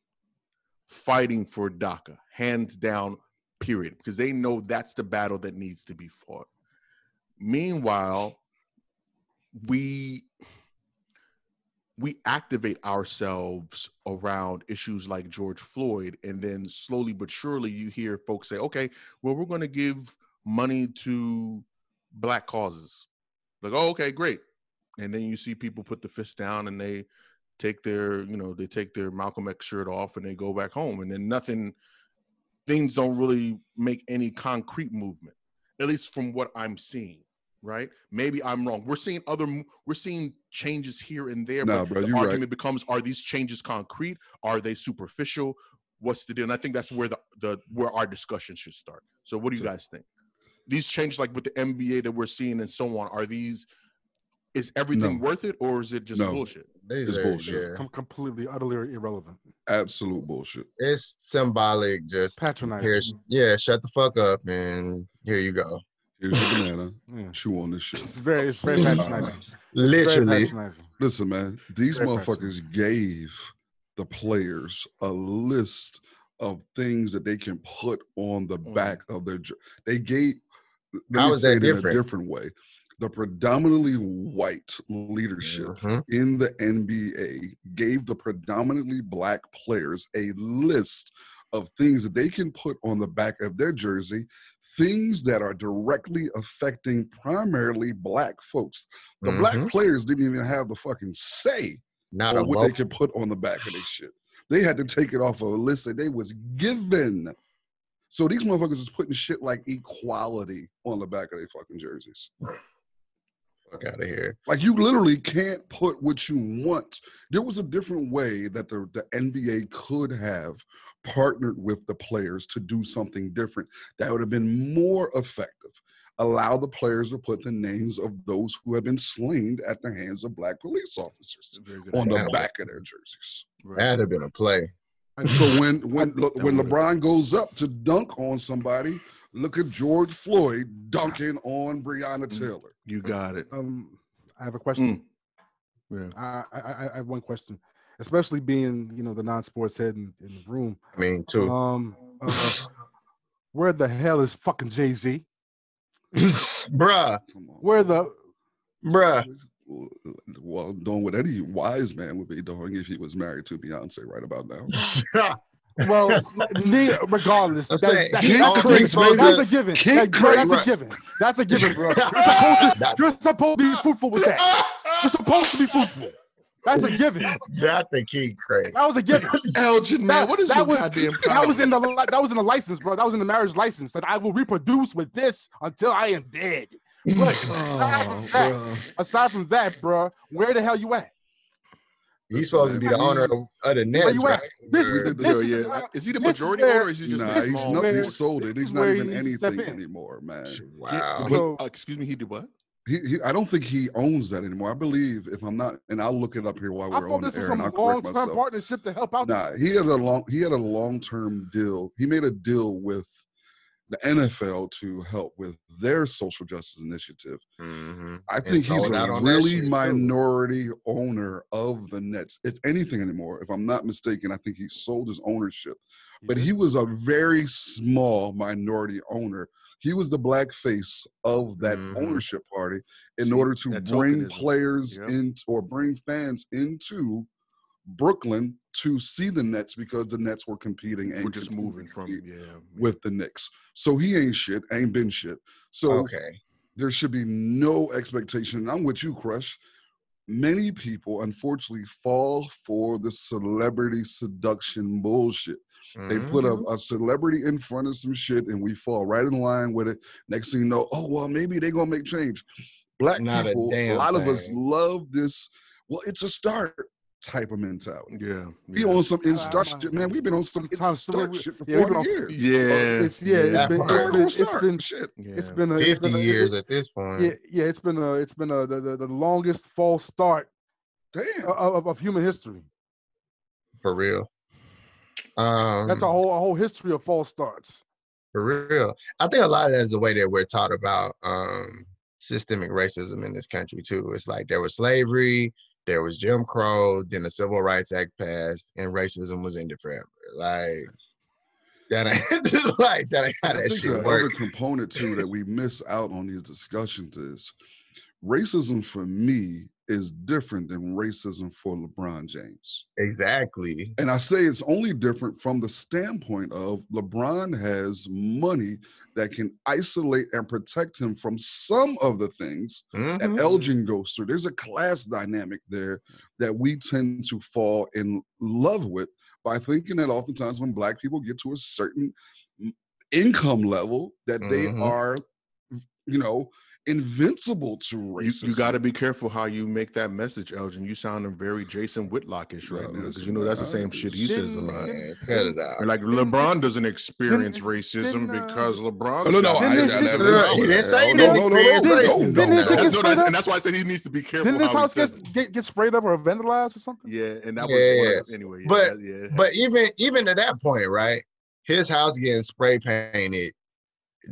fighting for DACA, hands down, period, because they know that's the battle that needs to be fought. Meanwhile, we we activate ourselves around issues like George Floyd, and then slowly but surely you hear folks say, okay, well, we're going to give money to black causes. Like, oh, okay, great. And then you see people put the fist down and they take their, you know, they take their Malcolm X shirt off and they go back home. And then nothing, things don't really make any concrete movement, at least from what I'm seeing. Right? Maybe I'm wrong. We're seeing other, we're seeing changes here and there. Nah, but bro, the you right. argument becomes: Are these changes concrete? Are they superficial? What's the deal? And I think that's where the, the where our discussion should start. So, what do you So- guys think? These changes, like with the NBA that we're seeing and so on, are these? Is everything No. worth it, or is it just No. bullshit? These It's are- bullshit. yeah. Com- completely, utterly irrelevant. Absolute bullshit. It's symbolic. Just Patronizing. here, yeah, shut the fuck up, and here you go. Here's your banana. Yeah. Chew on this It's shit. very, it's very patronizing. It's very Literally, patronizing. Listen, man, these Very motherfuckers gave the players a list of things that they can put on the Mm. back of their. They gave. Let How me is say that different? a different way. The predominantly white leadership Mhm. in the NBA gave the predominantly black players a list of things that they can put on the back of their jersey, things that are directly affecting primarily black folks. The black Mhm. players didn't even have the fucking say not on what they could put on the back of their shit. They had to take it off of a list that they was given. So these motherfuckers is putting shit like equality on the back of their fucking jerseys. Fuck out of here. Like you literally can't put what you want. There was a different way that the, the NBA could have partnered with the players to do something different that would have been more effective. allow the players to put the names of those who have been slain at the hands of black police officers on the back of their jerseys. Right. That'd have been a play. And So when when when LeBron goes up to dunk on somebody, look at George Floyd dunking on Breonna Mm. Taylor. You got it. um, I have a question. Yeah. I, I I I have one question, especially being you know the non-sports head in, in the room. I mean, too. Um, uh, where the hell is fucking Jay Z? bruh, Come on. Where the bruh. Well, doing what any wise man would be doing if he was married to Beyonce right about now. well, regardless, that's, saying, that- that's, a always given. supposed that's a given. King Like, bro, that's a given. That's a given, bro. You're supposed to, you're supposed to be fruitful with that. You're supposed to be fruitful. That's a given. Not the key, Craig. That was a given. Elgin, man, That- what is that your was- goddamn That was in problem? the that was in the license, bro. That was in the marriage license. That I will reproduce with this until I am dead. But oh, aside, from Oh, that, aside from that, bro, where the hell you at? He's supposed to be the owner of, of the Where Nets, right? This is the Yo, this is yeah. the Is he the this majority where- owner or is he just nah, this he's is small? nothing. He sold it. He's not even he needs to step anything anymore, man. Wow. He- So- uh, excuse me, he did what? He, he, I don't think he owns that anymore. I believe, if I'm not, and I'll look it up here while we're thought on the this was air, and some I'll correct long-term partnership to help out. Nah, he had a long he had a long term deal. He made a deal with the NFL to help with their social justice initiative. Mhm. I think he's a really shit, too. minority owner of the Nets, if anything anymore. If I'm not mistaken, I think he sold his ownership. But he was a very small minority owner. He was the black face of that Mhm. ownership party in See, order to bring tokenism. players Yep. in or bring fans into Brooklyn to see the Nets because the Nets were competing and We're just moving from yeah. yeah. with the Knicks. So he ain't shit, ain't been shit. So Okay. there should be no expectation. And I'm with you, Crush. Many people, unfortunately, fall for the celebrity seduction bullshit. They put a, Mhm. a celebrity in front of some shit and we fall right in line with it. Next thing you know, oh, well, maybe they're going to make change. Black Not a people, a, damn lot of us love this. Well, it's a start type of mentality. Yeah. We yeah. on some instruction, Uh, man. We've been on some it's a start shit for yeah, 40 on- years. Yeah. It's yeah, it's That been it's It's been gonna been shit. yeah. it's been a, it's 50 been a, it- years at this point. yeah yeah it's been a it's been a the, the, the longest false start Damn. of, of, of human history. For real. Um, That's a whole a whole history of false starts. For real. I think a lot of that is the way that we're taught about um, systemic racism in this country too. It's like there was slavery, there was Jim Crow, then the Civil Rights Act passed, and racism was ended forever. Like that ain't like that ain't how I that think the shit other component too that we miss out on these discussions is racism for me is different than racism for LeBron James. Exactly. And I say it's only different from the standpoint of LeBron has money that can isolate and protect him from some of the things that Mhm. Elgin goes through. There's a class dynamic there that we tend to fall in love with by thinking that oftentimes when black people get to a certain income level, that they Mhm. are, you know, invincible to You, racism. you got to be careful how you make that message, Elgin. You sounding very Jason Whitlockish right Yeah, now because you know that's the man, same shit he says a lot. Man, cut it out. Like LeBron doesn't experience didn't- racism didn't, uh, because LeBron. Oh, no, no, Didn't I, this I shit- never No, no, said he didn't that. say he didn't no, no, no, experience no, racism. no, Didn't no, this shit No, get that's- sprayed up? and that's why I said he needs to be careful. Didn't this how he house get, says it. get get sprayed up or vandalized or something? Yeah, and that Yeah, was one yeah. of the- anyway. Yeah, But- that- yeah. But even even to that point, right? His house getting spray painted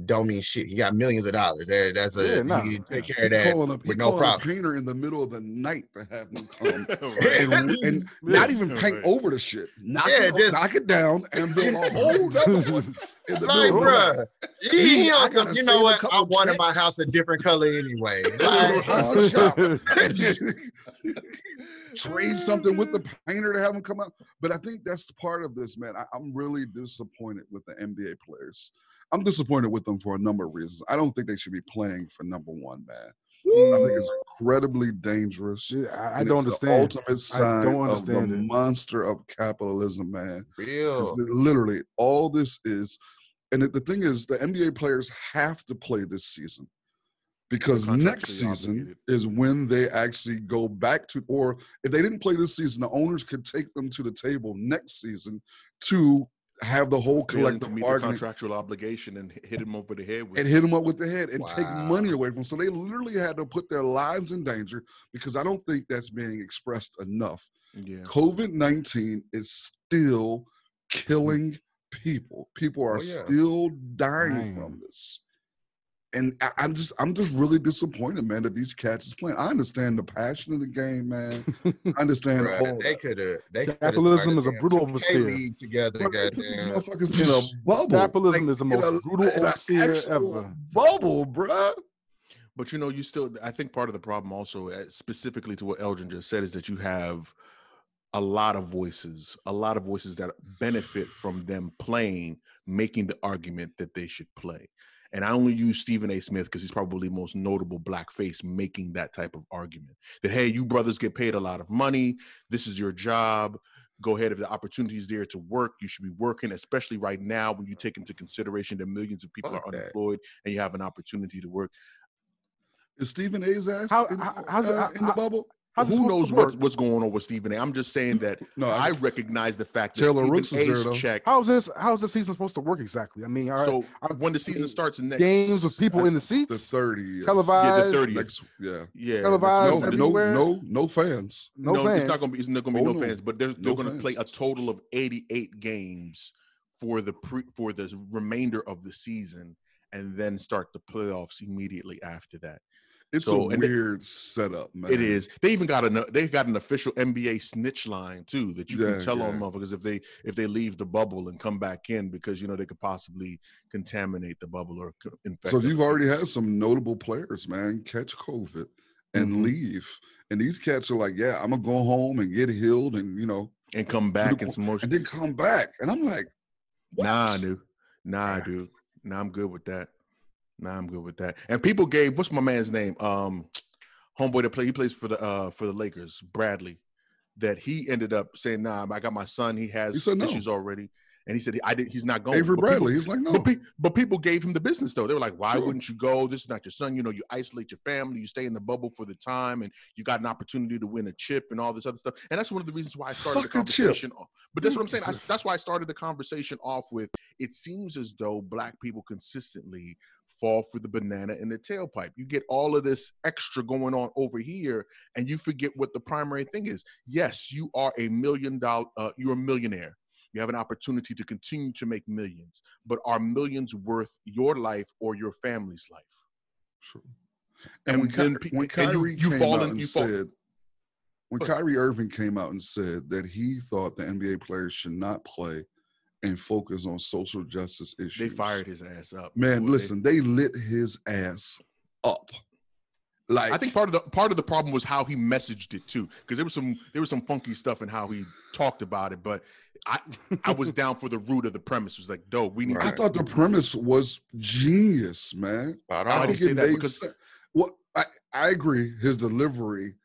don't mean shit. He got millions of dollars. That- That's a Yeah, nah, he can take yeah. care of that calling a, with no calling a problem. painter in the middle of the night to have him come Right. and, and not even paint Right. over the shit. Knock, Yeah, it, just- knock it down and build a whole nother one in the Like, middle of the night. bruh, he, he I on some, you know what? I couple wanted my house a different color anyway. Like, pawn shop. Trade something with the painter to have him come out. But I think that's part of this, man. I, I'm really disappointed with the NBA players. I'm disappointed with them for a number of reasons. I don't think they should be playing for number one, man. I think it's incredibly dangerous. Yeah, I, I don't it's the understand. ultimate sign don't of understand the it. monster of capitalism, man. real. Literally, all this is, and the- the thing is, the NBA players have to play this season because next season is when they actually go back to, or if they didn't play this season, the owners could take them to the table next season to have the whole collective bargaining contractual obligation and hit him over the head with and hit them up with the head and take money away from them. So they literally had to put their lives in danger because I don't think that's being expressed enough. yeah. COVID 19 is still killing people. People are Oh, yeah. still dying Dying. from this. And I, I'm just I'm just really disappointed, man, that these cats is playing. I understand the passion of the game, man. I understand Bruh, all they could have. They Capitalism is a brutal 2K oversteer. league together. But they put these Goddamn. motherfuckers in a bubble. Capitalism is the most a- brutal in a overseer ever. Bubble, bruh. But you know, you still. I think part of the problem, also, uh, specifically to what Elgin just said, is that you have a lot of voices, a lot of voices that benefit from them playing, making the argument that they should play. And I only use Stephen A. Smith because he's probably the most notable black face making that type of argument. That hey, you brothers get paid a lot of money. This is your job. Go ahead if the opportunity is there to work. You should be working, especially right now when you take into consideration that millions of people Fuck are that. unemployed and you have an opportunity to work. Is Stephen A's ass How- in, how's it- uh, in the how- bubble? How's Who knows what, what's going on with Stephen A? I'm just saying that No, I I, recognize the fact that Taylor Stephen Rooks is there, though. check. How's this? How's the season supposed to work exactly? I mean, are so are- when the season starts next games with people in the the seats, 30. yeah. televised, 30th. Next, yeah. yeah, televised No, next- no, no, no fans. no, no, fans. it's not gonna be. It's not gonna be Oh, no, no. fans, but they're they're gonna play a total of 88 games for the pre for the remainder of the season, and then start the playoffs immediately after that. It's So, a and they- weird setup, man. It is. They even got an they got an official NBA snitch line too that you Yeah, can tell on yeah. motherfuckers if they if they leave the bubble and come back in because you know they could possibly contaminate the bubble or infect. So other you've already had some notable players, man, catch COVID and Mhm. leave. And these cats are like, yeah, I'm gonna go home and get healed and you know, and come back and some more. and then come back. And I'm like, what? Nah, dude. Nah, dude. Nah, I'm good with that. Nah, I'm good with that. And people gave what's my man's name? Um, homeboy that play. He plays for the uh for the Lakers, Bradley. That he ended up saying, "Nah, I got my son. He has He said no. issues already." And he said, "I did. He's not going." Avery But people- Bradley. He's like, no. But, pe- but people gave him the business though. They were like, "Why Sure. wouldn't you go? This is not your son. You know, you isolate your family. You stay in the bubble for the time, and you got an opportunity to win a chip and all this other stuff." And that's one of the reasons why I started Fuck the conversation. off- But that's what I'm saying. I, that's why I started the conversation off with. It seems as though black people consistently fall for the banana in the tailpipe. You get all of this extra going on over here, and you forget what the primary thing is. Yes, you are a million dollar. Uh, you're a millionaire. You have an opportunity to continue to make millions, but are millions worth your life or your family's life? True. And, when, And then Ky- when and you- Kyrie you came out and you fall- said, when. Kyrie Irving came out and said that he thought the NBA players should not play and focus on social justice issues, They fired his ass up. Man, Boy, listen, they lit his ass up. Like I think part of the part of the problem was how he messaged it too, because there was some there was some funky stuff in how he talked about it. But I I was down for the root of the premise. It was like, dope, we need. I to thought the premise was genius, man. Spot Why I do you think it that? made Because- sense. Well, I, I agree. His delivery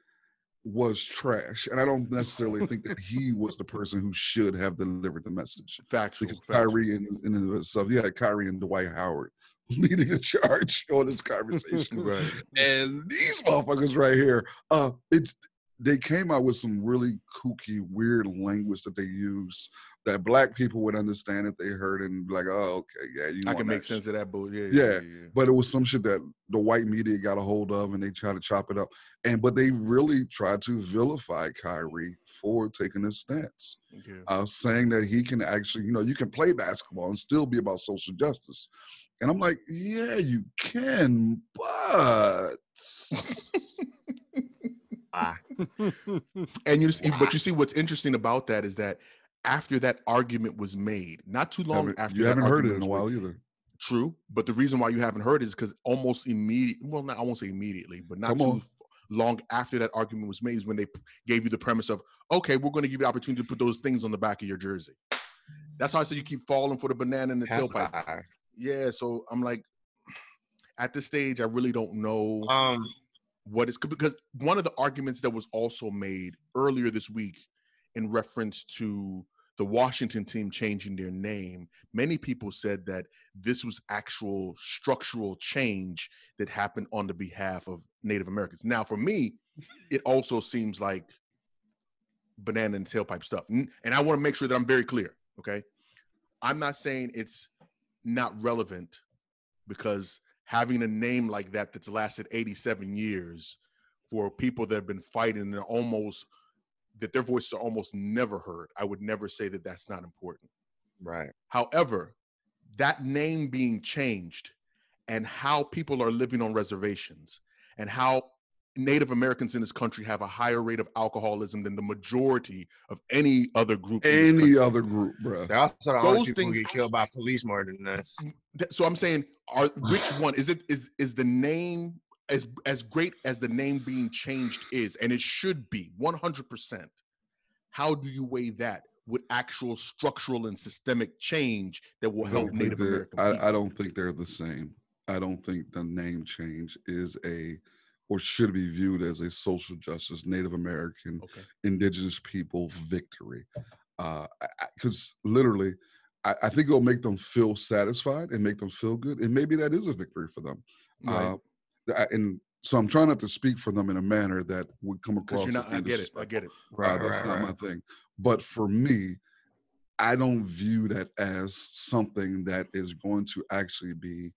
was trash, and I don't necessarily think that he was the person who should have delivered the message. factual. Because factual. Kyrie and, and and stuff, yeah, Kyrie and Dwight Howard leading the charge on this conversation. Right. and these motherfuckers right here, uh, it's they came out with some really kooky, weird language that they use that black people would understand if they heard and be like, oh, okay, yeah, you I want can make sense shit. of that, but yeah, Yeah. yeah, yeah. But it was some shit that the white media got a hold of and they tried to chop it up. And but they really tried to vilify Kyrie for taking this stance yeah. uh, saying that he can actually, you know, you can play basketball and still be about social justice. And I'm like, yeah, you can, but And you see, but you see what's interesting about that is that after that argument was made, not too long Haven't- after you that haven't heard it in a while made- either. True, but the reason why you haven't heard it is because almost immediate. Well, not, I won't say immediately, but not Come too on. f- long after that argument was made is when they p- gave you the premise of, okay, we're going to give you the opportunity to put those things on the back of your jersey. That's how I said you keep falling for the banana in the pass tailpipe. high. Yeah, so I'm like, at this stage, I really don't know Um, what is because one of the arguments that was also made earlier this week in reference to the Washington team changing their name, many people said that this was actual structural change that happened on the behalf of Native Americans. Now, for me, it also seems like banana and tailpipe stuff. And I want to make sure that I'm very clear. Okay. I'm not saying it's not relevant because having a name like that that's lasted 87 years for people that have been fighting and almost that their voices are almost never heard. I would never say that that's not important. Right. However, that name being changed and how people are living on reservations and how Native Americans in this country have a higher rate of alcoholism than the majority of any other group. Any country. other group, bro. They're also the only Those people things- get killed by police more than us. So I'm saying, are which one is it? Is is the name as as great as the name being changed is, and it should be 100 percent. How do you weigh that with actual structural and systemic change that will help Native they're- American people? I, I don't think they're the same. I don't think the name change is a or should be viewed as a social justice Native American okay. indigenous people victory. Uh because literally I, I think it'll make them feel satisfied and make them feel good. And maybe that is a victory for them. Right. Uh, and so I'm trying not to speak for them in a manner that would come across. you're not. as I get it. I get it. Right, Uh, that's right, not right. my thing. But for me, I don't view that as something that is going to actually be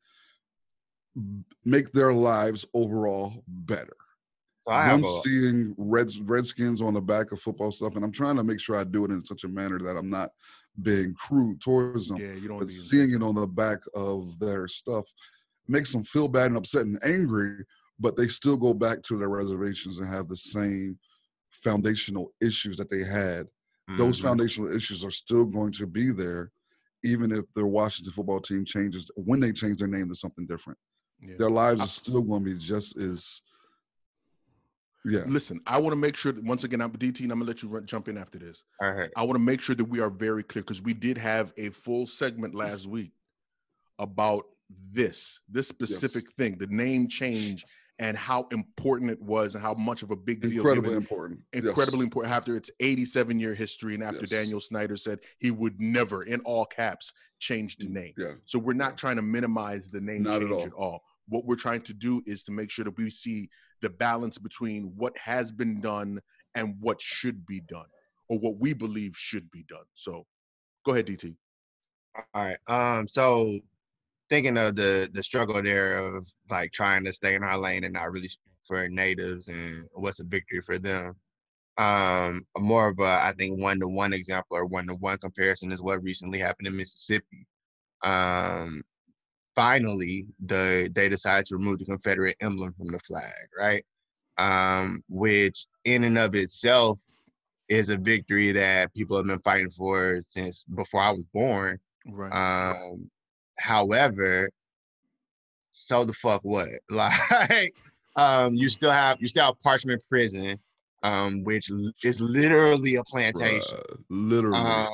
make their lives overall better. So I have Them a, seeing Reds Redskins on the back of football stuff, and I'm trying to make sure I do it in such a manner that I'm not being crude towards them. Yeah, you don't. But seeing it on the back of their stuff makes them feel bad and upset and angry, but they still go back to their reservations and have the same foundational issues that they had. Those Mhm. foundational issues are still going to be there, even if the Washington football team changes when they change their name to something different. Yeah. Their lives I- are still going to be just as yeah. Listen, I want to make sure that once again, I'm DT, and I'm gonna let you run, jump in after this. All right. I want to make sure that we are very clear because we did have a full segment last week about this, this specific thing, the name change, and how important it was, and how much of a big deal. Incredibly given- important. Yes. incredibly important after its 87 year history, and after Yes. Daniel Snyder said he would never, in all caps, change the mm, name. Yeah. So we're not trying to minimize the name Not at change all. at all. What we're trying to do is to make sure that we see the balance between what has been done and what should be done, or what we believe should be done. So, go ahead, DT. All right. Um. So, thinking of the the struggle there of like trying to stay in our lane and not really speak for natives and what's a victory for them. Um. More of a I think one to one example or one to one comparison is what recently happened in Mississippi. Um. Finally, the they decided to remove the Confederate emblem from the flag, right? Um, which in and of itself is a victory that people have been fighting for since before I was born. Right. Um, however, so the fuck what? Like, um, you still have you still have Parchman Prison, um, which is literally a plantation. Bruh, literally.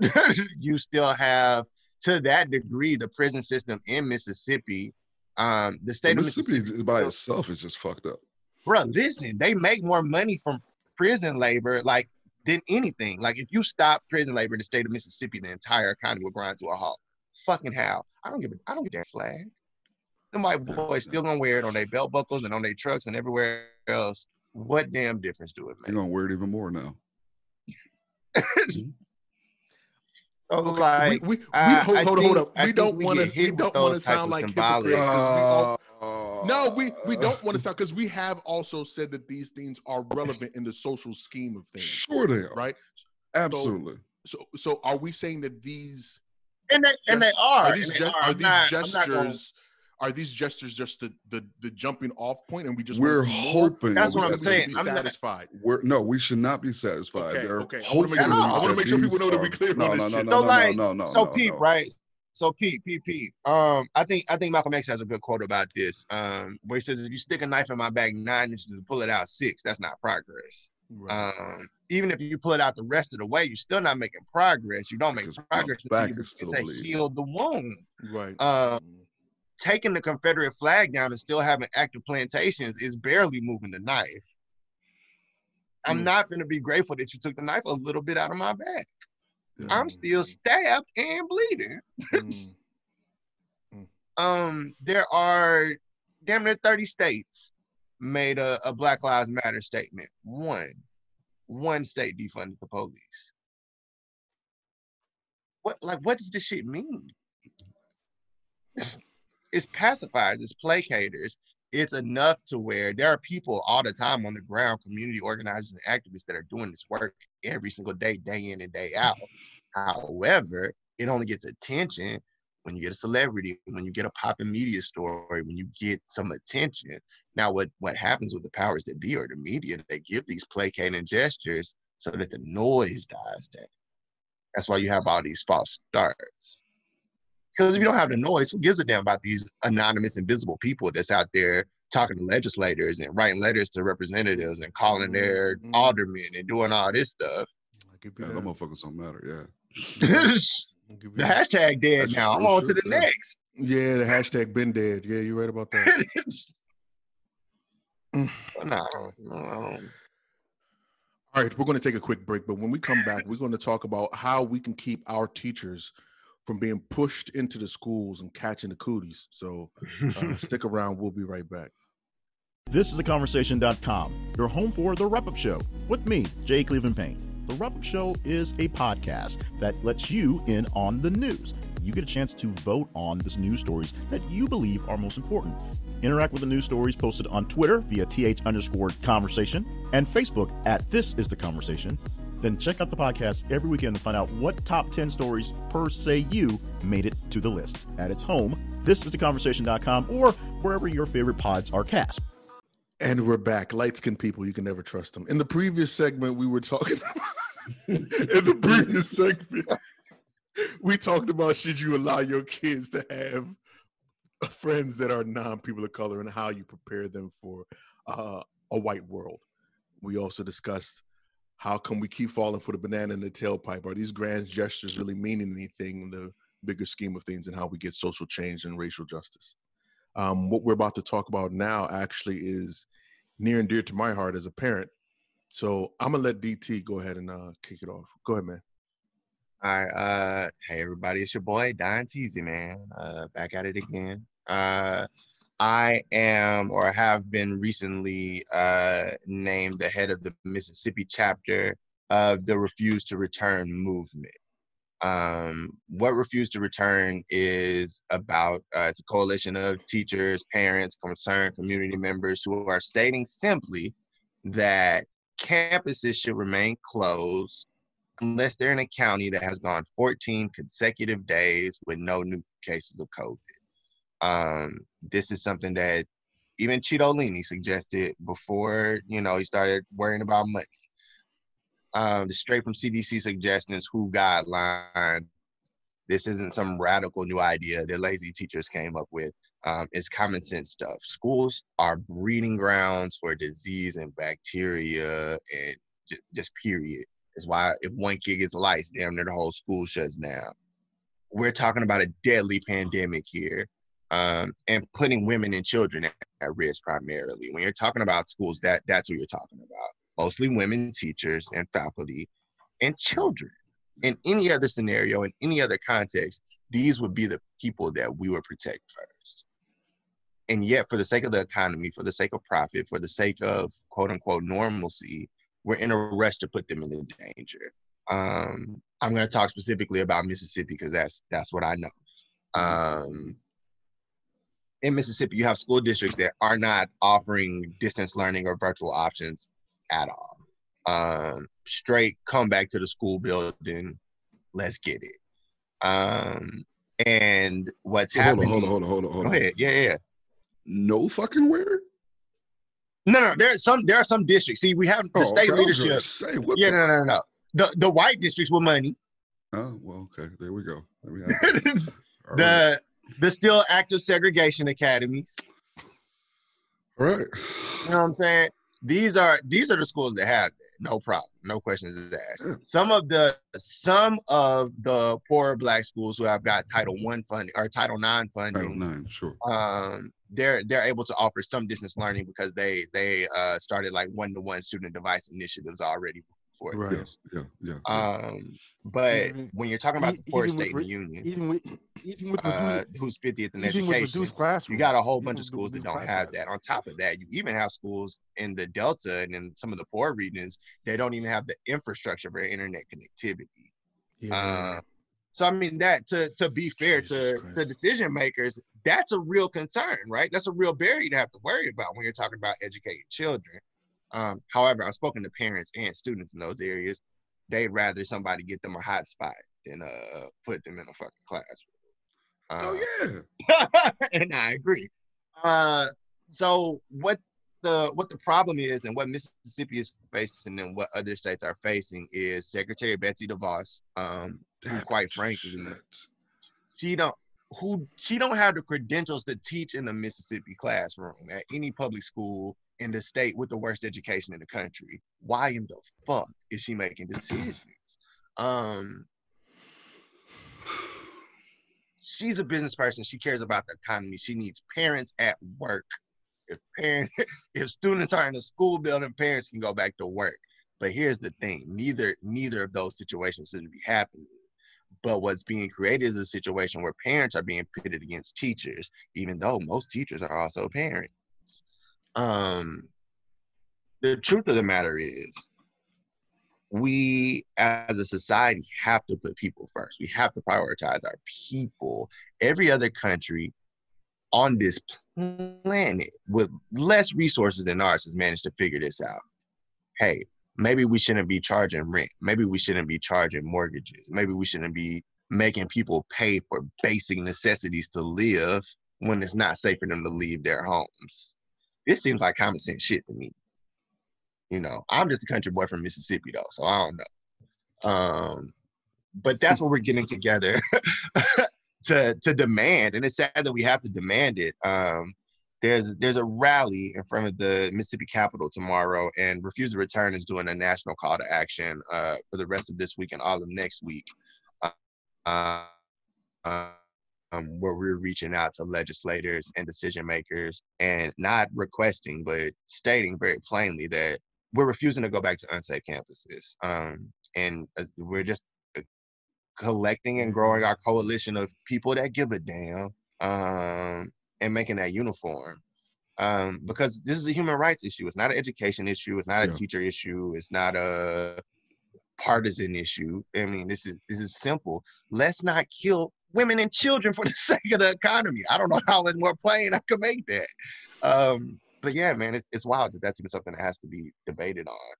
Um, you still have to that degree the prison system in Mississippi. Um, the state of Mississippi Mississippi, by itself is just fucked up. bro, listen, they make more money from prison labor like than anything. Like if you stop prison labor in the state of Mississippi, the entire economy would grind to a halt. Fucking how? I don't give a I don't get that flag. Them white Yeah, boys still gonna wear it on their belt buckles and on their trucks and everywhere else. What damn difference do it You're make? gonna wear it even more now. So Okay, like, we, we, we hold, I hold, on, hold up. I We don't want to. We don't want to sound like symbolic- hypocrites. 'cause we all, Uh, No, we we don't want to sound because we have also said that these things are relevant in the social scheme of things, Sure they are. right? Absolutely. So so are we saying that these and they and they gest- are. these and they gest- are. are these not- I'm not gonna- gestures are these gestures just the the, the jumping off point and we just We're hoping. That's what I'm said we should saying. I'm not- satisfied. We're, no, we should not be satisfied. Okay, They're okay. I wanna make sure- I wanna make sure people know that we are- clear on no, this no, no, shit. no, So no, like, no, no, so no, Pete, no. right? So Pete, Pete, Pete. Um, I think I think Malcolm X has a good quote about this. Um, where he says, "If you stick a knife in my back nine inches to pull it out six, that's not progress. Right. Um, even if you pull it out the rest of the way, you're still not making progress. You don't make Because progress until you is begin still to bleeding. heal the wound. right. uh, Mm. Taking the Confederate flag down and still having active plantations is barely moving the knife. I'm Mm. not going to be grateful that you took the knife a little bit out of my back. Mm. I'm still stabbed and bleeding. Mm. um there are damn near 30 states made a, a black lives matter statement one one state defunded the police what like what does this shit mean? It's pacifiers, it's placators. It's enough to where there are people all the time on the ground, community organizers and activists that are doing this work every single day, day in and day out. However, it only gets attention when you get a celebrity, when you get a popping media story, when you get some attention. Now, what what happens with the powers that be or the media? They give these placating gestures so that the noise dies down. That's why you have all these false starts. Because if you don't have the noise, who gives a damn about these anonymous, invisible people that's out there talking to legislators and writing letters to representatives and calling their Mhm. aldermen and doing all this stuff? I'll give you Yeah, that. that motherfuckers don't matter. Yeah. the I'll give you that. hashtag dead That's now. I'm real on to the yeah. next. Yeah, the hashtag been dead. Yeah, you're right about that. No, no. All right, we're going to take a quick break, but when we come back, we're going to talk about how we can keep our teachers from being pushed into the schools and catching the cooties. So uh, stick around. We'll be right back. This is theconversation.com, your home for The Wrap Up Show with me, Jay Cleveland Payne. The Wrap Up Show is a podcast that lets you in on the news. You get a chance to vote on the news stories that you believe are most important. Interact with the news stories posted on Twitter via th underscore conversation and Facebook at This Is The Conversation. Then check out the podcast every weekend to find out what top 10 stories per se you made it to the list. At its home, this is theconversation.com or wherever your favorite pods are cast. And we're back. Light skinned people, you can never trust them. In the previous segment, we were talking about. in the previous segment, we talked about should you allow your kids to have friends that are non people of color and how you prepare them for uh, a white world. We also discussed how come we keep falling for the banana in the tailpipe? Are these grand gestures really meaning anything in the bigger scheme of things and how we get social change and racial justice? Um, what we're about to talk about now actually is near and dear to my heart as a parent. So I'm gonna let DT go ahead and uh, kick it off. Go ahead, man. All right. Uh, hey everybody, it's your boy Don Teasy, man. Uh, back at it again. Uh, I am or have been recently uh, named the head of the Mississippi chapter of the Refuse to Return movement. Um, what Refuse to Return is about, uh, it's a coalition of teachers, parents, concerned community members who are stating simply that campuses should remain closed unless they're in a county that has gone 14 consecutive days with no new cases of COVID. Um, this is something that even Cheeto suggested before, you know, he started worrying about money. Um, straight from CDC suggestions, WHO guidelines. This isn't some radical new idea that lazy teachers came up with. Um, it's common sense stuff. Schools are breeding grounds for disease and bacteria and just, just period. Is why if one kid gets lice, damn near the whole school shuts down. We're talking about a deadly pandemic here, um, and putting women and children at, at risk primarily. When you're talking about schools, that that's what you're talking about. Mostly women teachers and faculty, and children. In any other scenario, in any other context, these would be the people that we would protect first. And yet, for the sake of the economy, for the sake of profit, for the sake of quote unquote normalcy, we're in a rush to put them in danger. Um, I'm going to talk specifically about Mississippi because that's that's what I know. Um, in Mississippi, you have school districts that are not offering distance learning or virtual options at all. Um, straight come back to the school building, let's get it. Um, and what's So hold on, hold on, hold on, hold on, Go ahead. Yeah, yeah. No fucking where? No, no. There are some. There are some districts. See, we have the Oh, state okay, I was gonna leadership. Say what? Yeah, the- no, no, no, no. The the white districts with money. Oh, well, okay. There we go. There we have the right. The still active segregation academies. All right. You know what I'm saying? These are these are the schools that have that. No problem. No questions asked. Yeah. Some of the some of the poorer black schools who have got Title One funding or Title Nine funding. Title nine, sure. um they're they're able to offer some distance learning because they they uh started like one-to-one student device initiatives already before Right. this. Yeah, yeah. yeah. um but Even- when you're talking about the poorest state with in the union Even with even with uh reduced, who's 50th in education reduced classrooms, you got a whole bunch of schools that don't class have that on top of that you even have schools in the delta and in some of the poor regions they don't even have the infrastructure for internet connectivity Yeah. uh, So I mean that to to be fair Jesus to Christ. to decision makers, that's a real concern, right? That's a real barrier to have to worry about when you're talking about educating children. Um, however, I've spoken to parents and students in those areas. They'd rather somebody get them a hot spot than uh put them in a fucking classroom. Oh Uh, yeah. and I agree. Uh, so what the what the problem is, and what Mississippi is facing, and what other states are facing, is Secretary Betsy DeVos, um, who, quite frankly, shit. she don't who she don't have the credentials to teach in a Mississippi classroom at any public school in the state with the worst education in the country. Why in the fuck is she making decisions? Um, she's a business person. She cares about the economy. She needs parents at work. If parents, if students are in a school building, parents can go back to work. But here's the thing: neither neither of those situations should be happening. But what's being created is a situation where parents are being pitted against teachers, even though most teachers are also parents. Um, the truth of the matter is, we as a society have to put people first. We have to prioritize our people. Every other country on this planet with less resources than ours has managed to figure this out. Hey, maybe we shouldn't be charging rent. Maybe we shouldn't be charging mortgages. Maybe we shouldn't be making people pay for basic necessities to live when it's not safe for them to leave their homes. This seems like common sense shit to me. You know, I'm just a country boy from Mississippi though, so I don't know. Um, but that's what we're getting together to to demand, and it's sad that we have to demand it. Um, there's there's a rally in front of the Mississippi Capitol tomorrow, and Refuse to Return is doing a national call to action uh, for the rest of this week and all of next week, uh, um, where we're reaching out to legislators and decision makers, and not requesting, but stating very plainly that we're refusing to go back to unsafe campuses, um, and uh, we're just uh, collecting and growing our coalition of people that give a damn um, and making that uniform. Um, because this is a human rights issue. It's not an education issue. It's not a Yeah. teacher issue. It's not a partisan issue. I mean, this is this is simple. Let's not kill women and children for the sake of the economy. I don't know how much more plain I could make that. Um, but yeah, man, it's it's wild that that's even something that has to be debated on.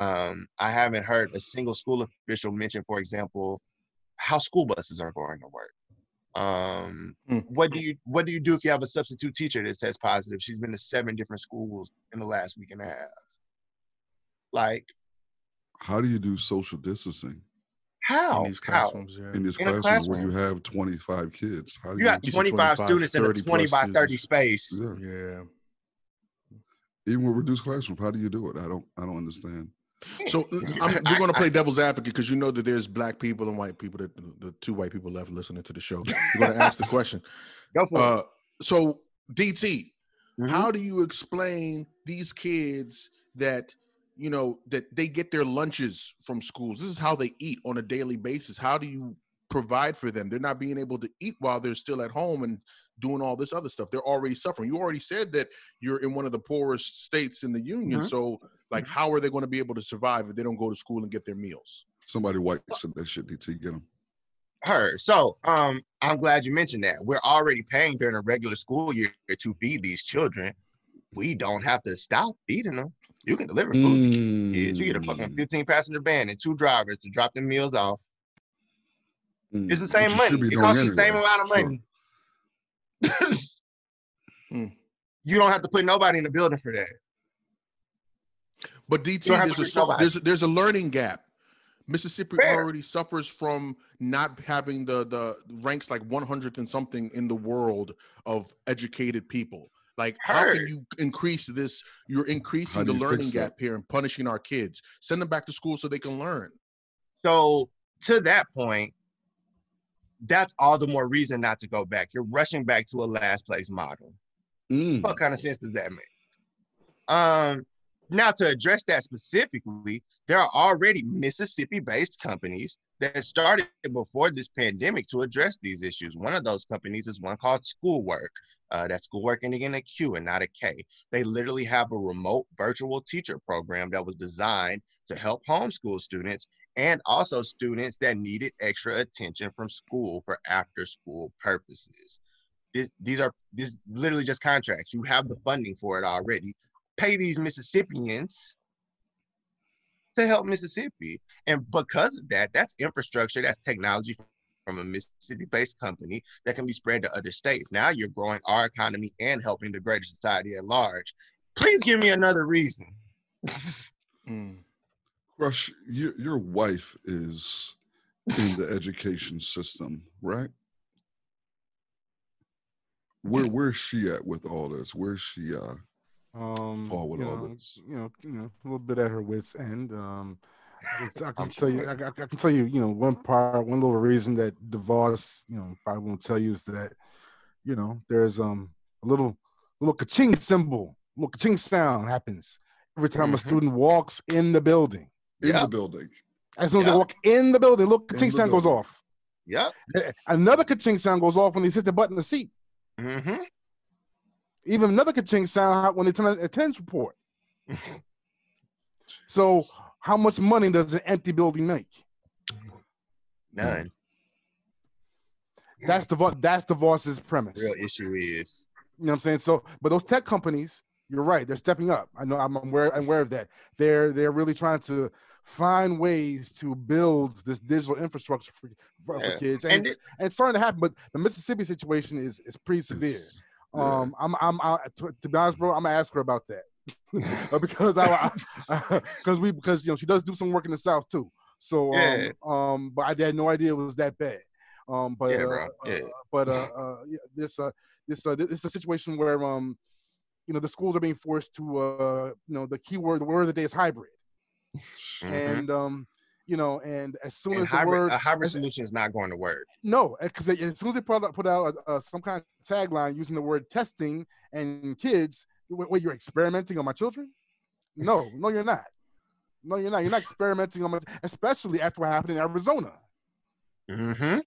Um, I haven't heard a single school official mention, for example, how school buses are going to work. Um, Hmm. what do you what do you do if you have a substitute teacher that says positive? She's been to seven different schools in the last week and a half. Like How do you do social distancing how? in these how? classrooms. Yeah. in this In a classroom where you have 25 kids? How do You got You said 25, 25, students in a 20 by 30 students. space. Yeah. yeah. Even with reduced classroom, how do you do it? I don't. I don't understand. So I'm, we're going to play devil's advocate because you know that there's black people and white people that the two white people left listening to the show. We're going to ask the question. Go for Uh, so DT, it. Mhm. how do you explain these kids that you know that they get their lunches from schools? This is how they eat on a daily basis. How do you provide for them? They're not being able to eat while they're still at home and doing all this other stuff. They're already suffering. You already said that you're in one of the poorest states in the union. Mhm. So, like, how are they going to be able to survive if they don't go to school and get their meals? Somebody white said that shit. DT, get them. Her. So um, I'm glad you mentioned that. We're already paying during a regular school year to feed these children. We don't have to stop feeding them. You can deliver food. to Mm. Kids. You get a fucking 15 passenger van and two drivers to drop the meals off. Mm. It's the same money. It doing costs the same amount of Sure. money. Mm. You don't have to put nobody in the building for that. But DT, don't there's a treat there's there's a learning gap. Mississippi Fair. already suffers from not having the the ranks like 100 and something in the world of educated people. Like, how can you increase this? You're increasing do the you fix learning that? gap here and punishing our kids. Send them back to school so they can learn. So to that point, that's all the more reason not to go back. You're rushing back to a last place model. Mm. What kind of sense does that make? Um, now to address that specifically, there are already Mississippi-based companies that started before this pandemic to address these issues. One of those companies is one called Schoolwork. Uh, that's Schoolwork ending in a Q and not a K. They literally have a remote virtual teacher program that was designed to help homeschool students and also students that needed extra attention from school for after school purposes. These are this literally just contracts. You have the funding for it already. Pay these Mississippians to help Mississippi. And because of that, that's infrastructure, that's technology from a Mississippi-based company that can be spread to other states. Now you're growing our economy and helping the greater society at large. Please give me another reason. Mm. Rush, your your wife is in the education system, right? Where where's she at with all this? Where's she uh Um, Fall with you all know, this. you know, you know, a little bit at her wits' end. Um, I can- I can tell you, I, I I can tell you, you know, one part, one little reason that divorce, you know, probably won't tell you is that, you know, there's um a little little ka-ching symbol, little ka-ching sound happens every time a Mhm. student walks in the building. in the building? As soon as Yep. they walk in the building, little ka-ching the sound goes off. Yep. Eh, Another ka-ching sound goes off when they hit the button in the seat. hmm Even another ka-ching sound when they turn attendance report. So, how much money does an empty building make? None. That's the that's the Voss's premise. real issue is. You know what I'm saying? So, but those tech companies, you're right, they're stepping up. I know I'm aware I'm aware of that. They're they're really trying to find ways to build this digital infrastructure for, for, Yeah. kids, and And it's, and it's starting to happen. But the Mississippi situation is is pretty severe. Yeah. Um, I'm I'm I, to, to be honest, bro, I'm gonna ask her about that because I because we because you know she does do some work in the South too. So um, Yeah. um, but I had no idea it was that bad. Um, but Yeah, uh. Uh, but uh, uh, this uh, this uh, this is a situation where um, you know, the schools are being forced to uh, you know, the keyword, the word of the day is hybrid, Mhm. and um, you know, and as soon And as the hybrid, word a hybrid as- solution is not going to work. no, because as soon as they put out, put out uh, some kind of tagline using the word testing and kids, wait, wait, you're experimenting on my children? No, no, you're not. No, you're not. You're not experimenting on my, especially after what happened in Arizona. Mm-hmm. Which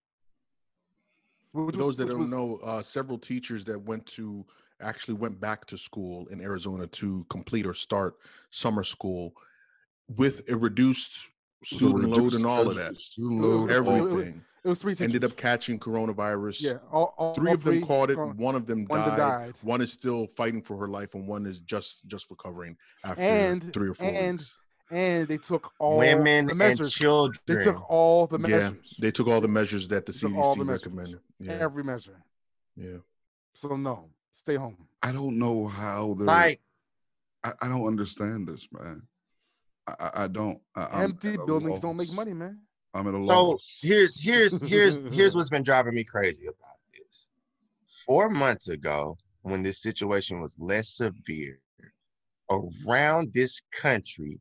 For was- those that which don't was- know, uh, several teachers that went to actually went back to school in Arizona to complete or start summer school with a reduced So student load and all of that. Student It was- load, it was- Everything it was three ended up catching coronavirus. Yeah, all, all, three all of them caught it. uh, One of them one died. died. One is still fighting for her life, and one is just just recovering after And- three or four and weeks. and they took all Women the and measures. children. They took all the measures. Yeah, they took all the measures that the They all CDC the recommended. Yeah, Every measure. yeah. So no, stay home. I don't know how they're. like I, I don't understand this, man. I, I, I don't. I, I'm Empty at a buildings don't make money, man. I'm at a so loss. here's here's here's here's what's been driving me crazy about this. Four months ago, when this situation was less severe around this country,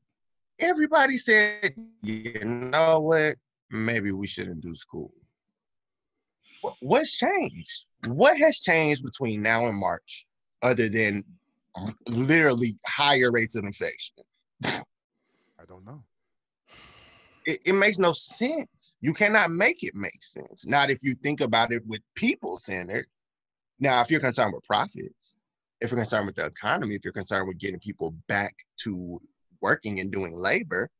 everybody said, you know what? Maybe we shouldn't do school. What's changed? What has changed between now and March, other than literally higher rates of infection? Don't know. it, it makes no sense. You cannot make it make sense. Not if you think about it with people centered. Now, if you're concerned with profits, if you're concerned with the economy, if you're concerned with getting people back to working and doing labor,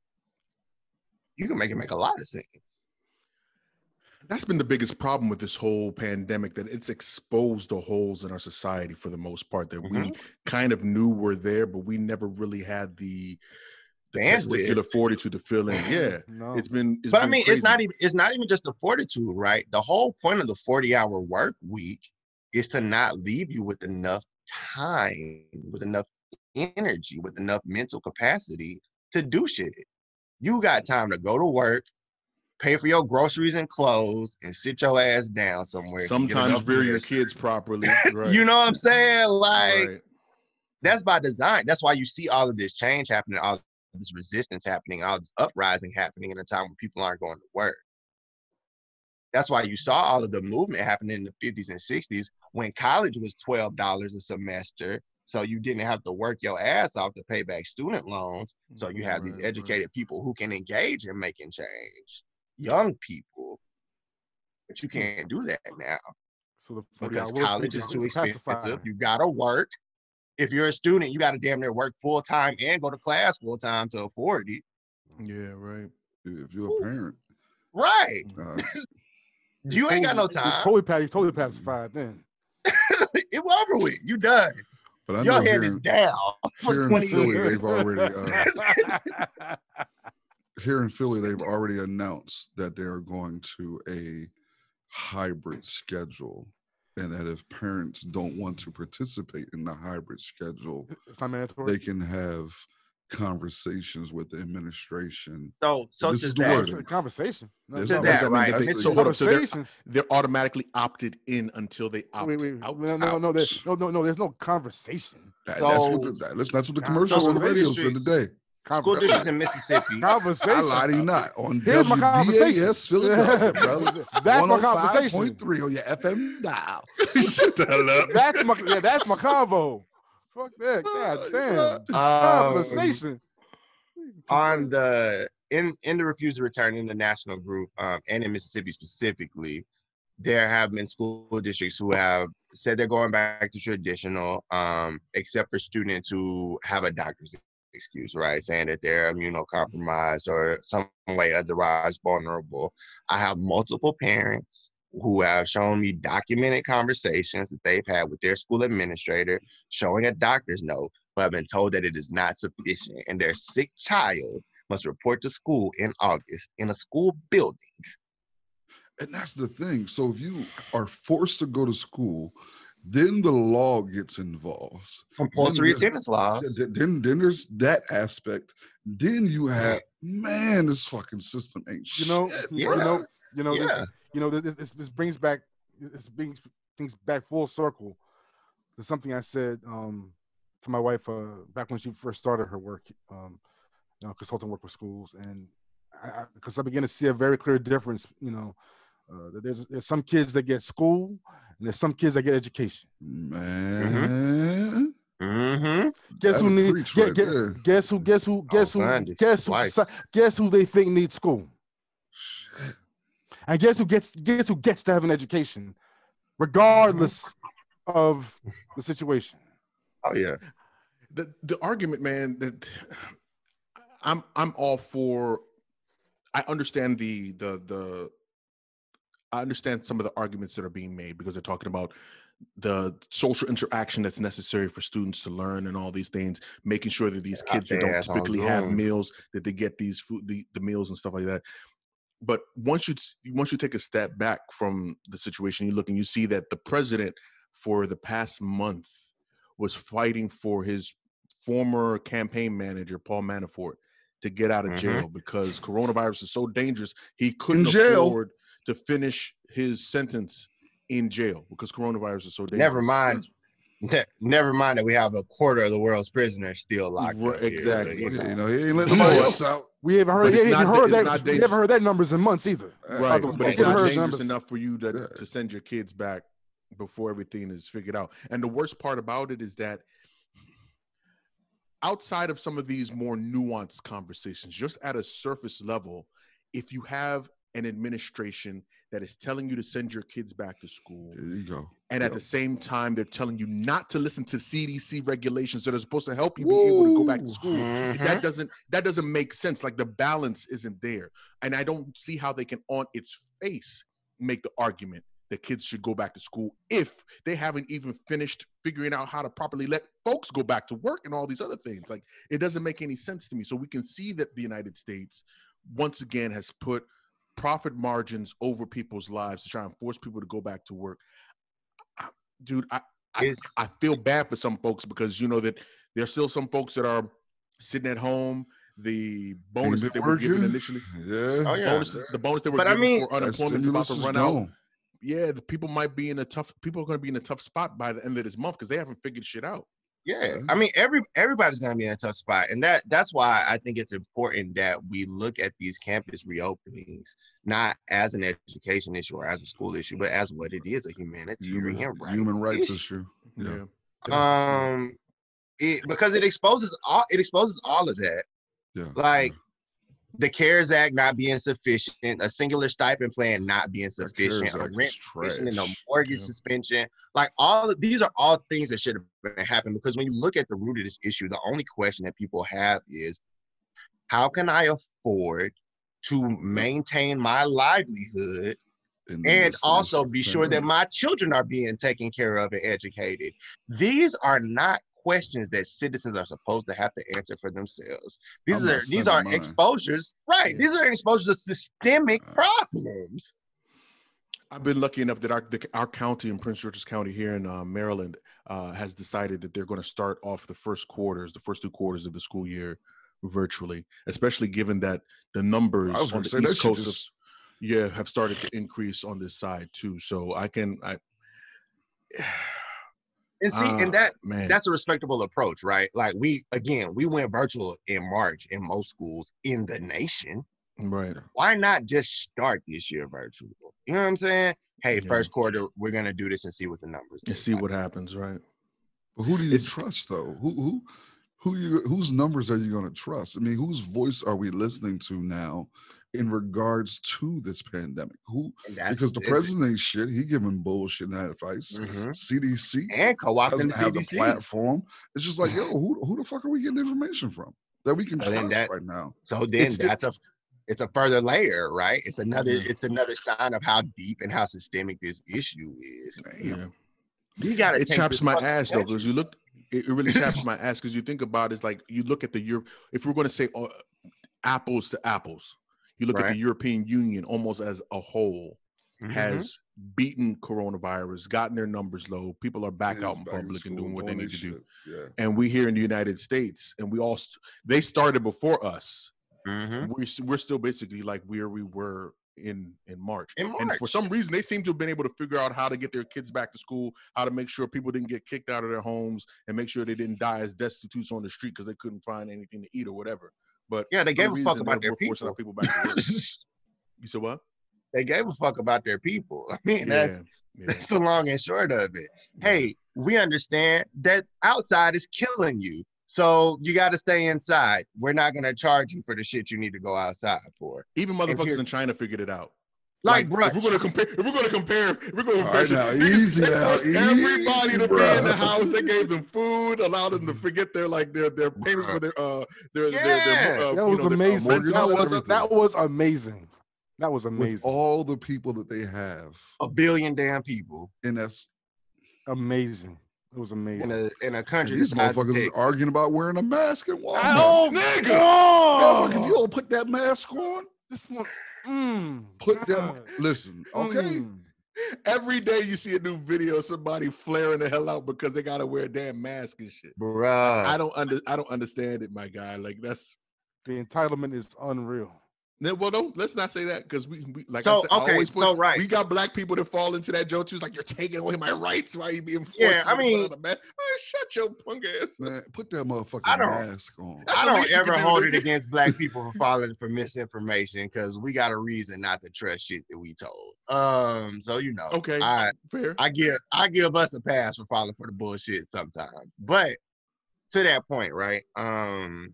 you can make it make a lot of sense. That's been the biggest problem with this whole pandemic that it's exposed the holes in our society for the most part that we Mhm. kind of knew were there, but we never really had the the Bandwidth. testicular fortitude to fill in. Yeah, No. it's been. It's but I mean, crazy. it's not even it's not even just the fortitude, right? The whole point of the 40 hour work week is to not leave you with enough time, with enough energy, with enough mental capacity to do shit. You got time to go to work, pay for your groceries and clothes, and sit your ass down somewhere. Sometimes rear your kids properly. Right. You know what I'm saying? Like right. that's by design. That's why you see all of this change happening, all this resistance happening, all this uprising happening in a time when people aren't going to work. That's why you saw all of the movement happening in the 50s and 60s when college was $12 a semester. So you didn't have to work your ass off to pay back student loans. So you have these Right, right. educated people who can engage in making change, young people. But you can't do that now So the 40 because college is is- too expensive. You gotta work. If you're a student, you gotta damn near work full time and go to class full time to afford it. Yeah, right. If you're a parent, Right. uh, You ain't got no You time. totally, pa- you totally pacified then. it was over with. You done. but I Your know head here, is down. For here in Philly, years. they've already uh, here in Philly, they've already announced that they are going to a hybrid schedule, and that if parents don't want to participate in the hybrid schedule, it's not mandatory. they can have conversations with the administration. So, so This is the that, word. It's a conversation. No, There's no, that, I mean, right? that's It's So hold up, so they're, conversations. they're automatically opted in until they opt Wait, wait, out. no, no, no, there- no, no, no. There's no conversation. That- that's what the, that, that's what the Con- commercial on the radio said today. School districts in Mississippi. Conversation. I lie to you not on Here's my conversation. Philadelphia, brother. That's my conversation. 105.3 on your FM dial. Shut the hell up. That's my yeah, that's my convo. Fuck that. God damn. Um, Conversation. on the in in the refuse to return in the national group um, and in Mississippi specifically, there have been school districts who have said they're going back to traditional, um, except for students who have a doctor's excuse, right, saying that they're immunocompromised or some way otherwise vulnerable. I have multiple parents who have shown me documented conversations that they've had with their school administrator showing a doctor's note but have been told that it is not sufficient and their sick child must report to school in August in a school building. And that's the thing. So if you are forced to go to school, then the law gets involved. Compulsory there's- attendance laws. Th- Then, then there's that aspect. Then you have, man, this fucking system ain't You know, shit, you, bruh. you know, you know, this, you know, this, this, this brings back, this brings things back full circle to something I said um, to my wife uh, back when she first started her work, um, you know, consulting work with schools, and because I, began to see a very clear difference, you know, uh, there's there's some kids that get school, and there's some kids that get education. Man. Mm-hmm. Guess That'll who need? preach Get, right get, there. guess who? Guess who? Guess who? Guess who? twice. si- Guess who they think needs school? And guess who gets? Guess who gets to have an education, regardless of the situation. Oh yeah. the the argument, man, that I'm I'm all for. I understand the the the. I understand some of the arguments that are being made because they're talking about the social interaction that's necessary for students to learn and all these things, making sure that these kids who don't typically have meals that they get these food the, the meals and stuff like that. But once you once you take a step back from the situation, you look and you see that the president for the past month was fighting for his former campaign manager Paul Manafort to get out of Mhm. jail because coronavirus is so dangerous he couldn't jail. afford to finish his sentence in jail because coronavirus is so dangerous. Never mind. Ne- Never mind that we have a quarter of the world's prisoners still locked Right, up. here, exactly. you Yeah, know. you know, he ain't letting nobody else out. We haven't heard. But We haven't heard that. we haven't heard that numbers in months either. Right, but it's haven't dangerous numbers. enough for you to, Yeah. to send your kids back before everything is figured out. And the worst part about it is that outside of some of these more nuanced conversations, just at a surface level, if you have an administration that is telling you to send your kids back to school, There you go. and at the same time they're telling you not to listen to CDC regulations that are supposed to help you be able to go back to Woo. school. Mhm. That doesn't that doesn't make sense. Like the balance isn't there, and I don't see how they can, on its face, make the argument that kids should go back to school if they haven't even finished figuring out how to properly let folks go back to work and all these other things. Like it doesn't make any sense to me. So we can see that the United States once again has put profit margins over people's lives to try and force people to go back to work. I- Dude, I I, I feel bad for some folks because you know that there's still some folks that are sitting at home. The bonus that they were given initially, Yeah. Oh, yeah. bonuses, the bonus they were But I given mean- for That unemployment is about to is run out. Yeah, the people might be in a tough. People are going to be in a tough spot by the end of this month because they haven't figured shit out. Yeah, Mhm. I mean, every everybody's gonna be in a tough spot, and that that's why I think it's important that we look at these campus reopenings not as an education issue or as a school issue, but as what it is—a humanitarian Human, rights human rights issue. issue. Yeah. Yeah. Um, it because it exposes all it exposes all of that, Yeah. like the CARES Act not being sufficient, a singular stipend plan not being sufficient, a rent suspension and a mortgage Yeah. suspension. Like all of these are all things that should have been happening because when you look at the root of this issue, the only question that people have is how can I afford to maintain my livelihood and also be sure that my children are being taken care of and educated. These are not questions that citizens are supposed to have to answer for themselves. These I'm are these are mine. exposures, right? Yeah. These are exposures of systemic Uh, problems. I've been lucky enough that our the, our county in Prince George's County here in uh, Maryland uh, has decided that they're going to start off the first quarters, the first two quarters of the school year, virtually. Especially given that the numbers I on the say, that East Coast, have- just- yeah, have started to increase on this side too. So I can, I, And see, Ah, and that man, that's a respectable approach, right? Like we again, we went virtual in March in most schools in the nation. right. Why not just start this year virtual? You know what I'm saying? Hey, Yeah. first quarter, we're gonna do this and see what the numbers. And see like. what happens, right? But who do you It's- trust though? Who who who you whose numbers are you going to trust? I mean, whose voice are we listening to now in regards to this pandemic? Who because the president ain't shit. He giving bullshit and advice. Mhm. CDC and co-opting doesn't have the platform. It's just like, yo, who who the fuck are we getting information from that we can then trust that- right now? So then It's that's a it's a further layer, right? It's another Yeah. it's another sign of how deep and how systemic this issue is. Yeah. We gotta it chaps my ass though because you look it, it really chaps my ass because you think about it's like you look at the Europe if we're going to say uh, apples to apples you look at the european union almost as a whole Mhm. has beaten coronavirus gotten their numbers low people are back out in public and doing what they need to do. Yeah. and we here in the united states and we all st- they started before us Mhm. we're, we're still basically like where we were in in march In and for some reason they seem to have been able to figure out how to get their kids back to school how to make sure people didn't get kicked out of their homes and make sure they didn't die as destitutes on the street because they couldn't find anything to eat or whatever but Yeah, they gave a fuck about their we're our people. people back you said what they gave a fuck about their people. I mean, that's yeah, that's the long and short of it. Hey, we understand that outside is killing you. So you got to stay inside. We're not going to charge you for the shit you need to go outside for. even motherfuckers in china figured it out Like, if we're gonna compare, if we're gonna compare, if we're gonna All compare, right, now, easy now, forced everybody easy, to be in the house. They gave them food, allowed them to forget their like their their payments for their uh their their, Yeah. their uh, That you was know, their, uh, amazing. that all that was stuff. that was amazing. That was With amazing. all the people that they have, a billion damn people and that's amazing. It was amazing. in a in a country. these the size of motherfuckers is arguing about wearing a mask and Walmart. Oh, nigga! Motherfucker, if you don't put that mask on, This one. Mm, put that. God. Listen, okay. Mm. Every day you see a new video of somebody flaring the hell out because they gotta wear a damn mask and shit. Bruh. I don't under I don't understand it, my guy. Like that's The entitlement is unreal. No, well, don't let's not say that because we, we like I So, said, I okay, always put, so, right. we got black people that fall into that joke too. It's like you're taking away my rights. Why you being forced? Yeah, I mean- on? Man, shut your punk ass. Man, put that motherfucking I don't- mask on. That's I don't ever can do, hold it against black people for falling for misinformation because we got a reason not to trust shit that we told. Um, so you know, Okay, I fair. I give I give us a pass for falling for the bullshit sometimes. But to that point, right? Um,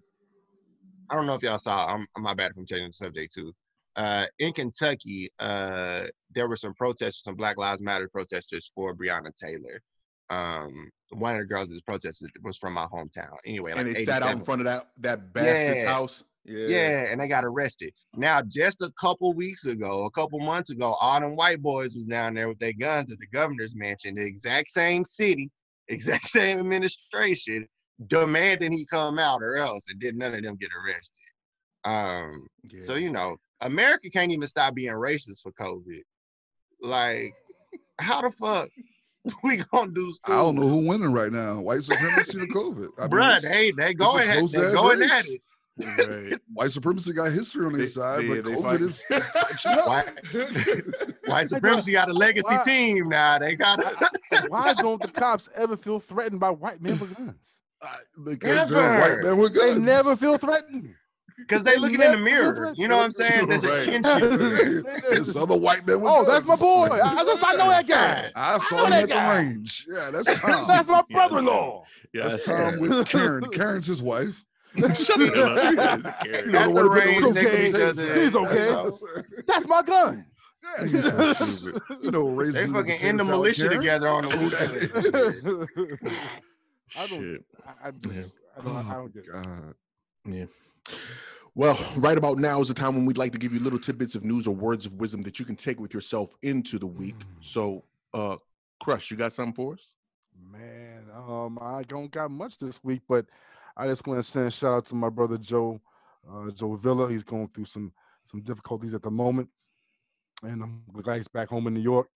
I don't know if y'all saw. I'm my bad if I'm changing the subject too. Uh, in Kentucky, uh, there were some protesters, some Black Lives Matter protesters for Breonna Taylor. Um, one of the girls that protested was from my hometown. Anyway, and they sat out in front of that that bastard's Yeah. house. Yeah. Yeah, and they got arrested. Now, just a couple weeks ago, a couple months ago, all them white boys was down there with their guns at the governor's mansion, the exact same city, exact same administration, demanding he come out or else, and did none of them get arrested. Um, yeah. so you know, America can't even stop being racist for COVID. Like, how the fuck we gonna do? I don't know school? who winning right now. White supremacy or COVID? I mean, Bruh, it's- they they a going at, close-ass they going at it. Right. white supremacy got history on their side, yeah, but COVID is, is catching up. White, white supremacy got a legacy Why- team now. They got Why don't the cops ever feel threatened by white men with guns? I- because they're white Never. men with They never feel threatened. because they They looking in the mirror. You know what I'm saying? There's a Right. kinship. It's other white men with Oh, guns. that's my boy. I, I, just- I know that guy. I saw know him that at the range. Yeah, that's Tom. That's my brother-in-law. yeah, That's that's Tom with Karen. Karen's his wife. Shut the hell up. Yeah, it's a You know, the the range, with they the can taser. each other. He's okay. That's my gun. he's so stupid. You know, racism. They in fucking potato in the militia together on the Who weekend. is. I don't. Shit. I, I just. I don't. I don't get it. Yeah. Well, right about now is the time when we'd like to give you little tidbits of news or words of wisdom that you can take with yourself into the week. So, uh, Crush, you got something for us? Man, um, I don't got much this week, but I just want to send a shout out to my brother Joe, uh, Joe Villa. He's going through some some difficulties at the moment, and I'm glad he's back home in New York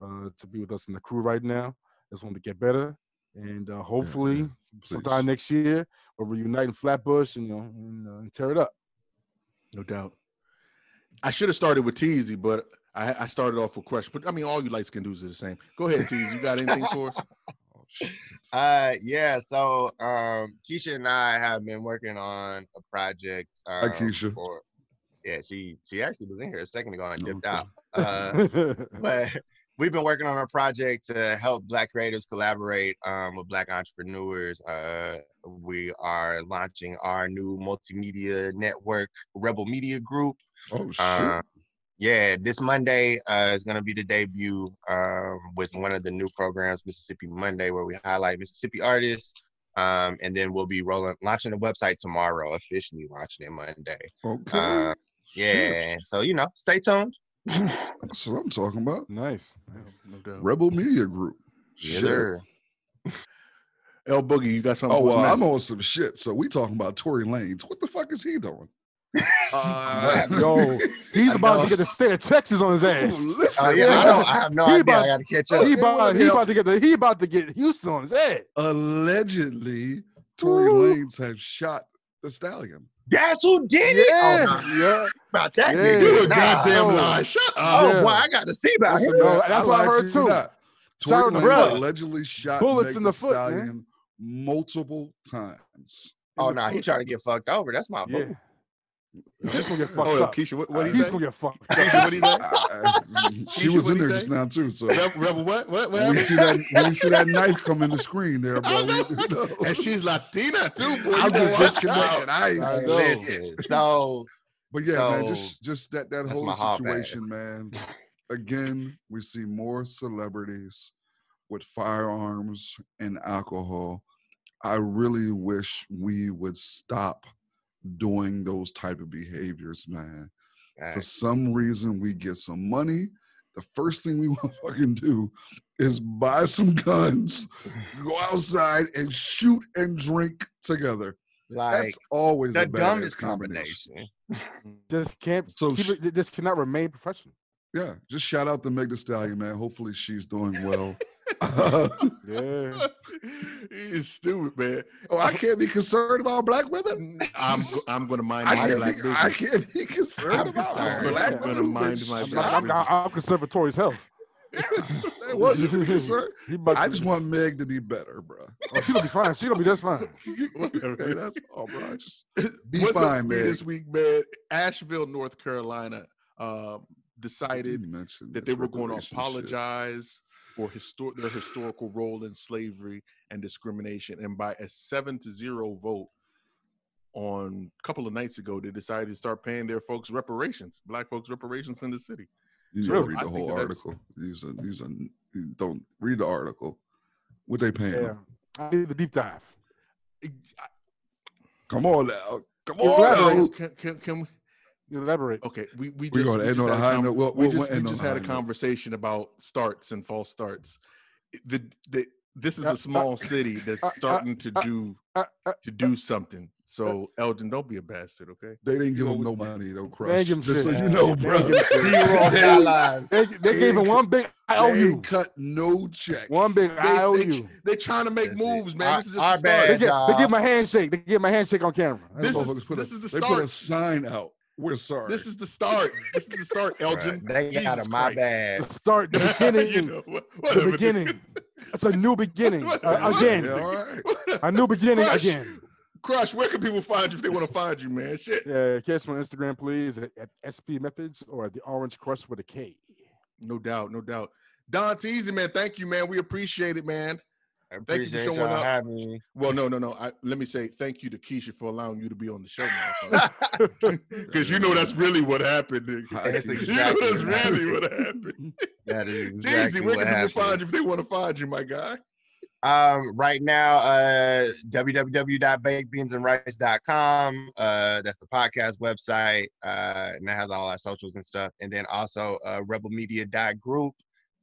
uh, to be with us in the crew right now. Just want to get better, and uh, hopefully, yeah, sometime next year we'll reunite in Flatbush, and you know, and, uh, and tear it up. No doubt. I should have started with Teasy, but I, I started off with Crush. But I mean, all you light skin dudes are the same. Go ahead, Teasy. You got anything for us? Oh. Uh, yeah. So, um, Keisha and I have been working on a project. Um, Keisha. For, yeah, she she actually was in here a second ago and dipped Okay. out. Uh, but we've been working on a project to help Black creators collaborate um, with Black entrepreneurs. Uh, we are launching our new multimedia network, Rebel Media Group. Oh shit. Uh, yeah, this Monday uh, is going to be the debut um, with one of the new programs, Mississippi Monday, where we highlight Mississippi artists. Um, and then we'll be rolling, launching the website tomorrow, officially launching it Monday. okay. Uh, Shit. yeah, so you know, stay tuned. That's what I'm talking about. nice. nice. No doubt. Rebel Media Group. Yes, Shit. sir. El Boogie, you got something Oh well. I'm on some shit. So we talking about Tory Lanez. What the fuck is he doing? Uh, Yo, he's I about know. to get the state of Texas on his ass. listen, Oh yeah, I, man. don't, I have no He idea. about- I got to catch up. Okay, about, he about to get the he about to get Houston on his head. Allegedly, Tory Woo. Lanez has shot the stallion. That's who did it. Yeah, Oh, nah, yeah. about that Yeah. nigga. You a Nah. goddamn no. lie. Shut up. Oh Yeah. boy, I got to see about Listen, him. No, man, that's what I lied heard too. not. Shout Tory out to Lanez Bruh. allegedly shot Bullets Meg in the the foot, man. multiple times. Oh the no, he trying to get fucked over. That's my Yeah. boy. He's gonna get fucked Oh, up. Keisha, what, what he He's say? gonna get fucked. Keisha, what he say? I- she Keisha, was in there say? just now too. So Rebel, Rebel what? What? what when we see that when we see that knife come in the screen there, bro. I we- know. you know. And she's Latina too, boy. I'm just watch disconnecting. out. I ain't I know. so But yeah, man, just just that that whole situation, man. Again, we see more celebrities with firearms and alcohol. I really wish we would stop doing those type of behaviors, man. For uh, some reason, we get some money. The first thing we want to fucking do is buy some guns, go outside and shoot and drink together. like That's always the a dumbest combination. combination. This can't. So keep it, this cannot remain professional. Yeah, just shout out to Meg the Stallion, man. Hopefully she's doing well. Yeah. He's stupid, man. oh, I can't be concerned about black women. I'm I'm gonna mind I my black be, business. I can't be concerned I'm about concerned. black I'm gonna women. mind my I'm, black I'm, business. I'm, I'm conservatory's health. That wasn't be concerned. He I just want Meg to be better, bro. Oh, she gonna be fine. She gonna be just fine. Okay, that's all, bro. Just be What's fine, man. this week, man? Asheville, North Carolina, um, You decided that they were going to apologize for histor- their historical role in slavery and discrimination, and by a seven to zero vote on a couple of nights ago, they decided to start paying their folks reparations, black folks reparations in the city. You need Really? to read the think whole article. These are these are don't read the article. What they paying? Yeah. I need the deep dive. Come on now. Come on elaborate. now. Can, can, can we? Elaborate. Okay, we we just, we just on a had high con- note. We'll- we we'll- just, we'll we just a had a high note. conversation about starts and false starts. The, the, this is Uh, uh, a small city that's uh, uh, starting to uh, do Uh, uh, to do something. So Elgin, don't be a bastard, okay? They didn't give him no money, no Thank crush. him, Just so shit. you know, Thank bro. him, shit. Zero dollars. They, they gave him one big They IOU. ain't cut no check. One big They, they, IOU. they're trying to make That's it. moves, man. Our- this is just our the bad. start. They give, they job. give him handshake. They give my a handshake on camera. This That's is- all. Motherfuckers this a, is the they put a sign out. We're sorry. This is the start. This is the start, Elgin. Bruh, They got Jesus a my Christ. bad. the start, the beginning, You know, wha- the beginning. It's a new beginning uh, again. Yeah, all right. A new beginning Crush. again. Crush, where can people find you if they want to find you, man? Shit. Yeah, catch me on Instagram, please, at, at SP Methods or at the Orange Crush with a K. No doubt, no doubt. Don Teasy, man, thank you, man. We appreciate it, man. Thank you for showing up. having me. Well, no, no, no. I, let me say thank you to Keisha for allowing you to be on the show. Because you know that's really what happened. That's you know exactly that's what really what happened. That is exactly where what can people find you if they want to find you, my guy? Um, right now, uh, www.bakedbeansandrice.com. Uh, that's the podcast website, uh, and that has all our socials and stuff. And then also uh, rebelmedia.group.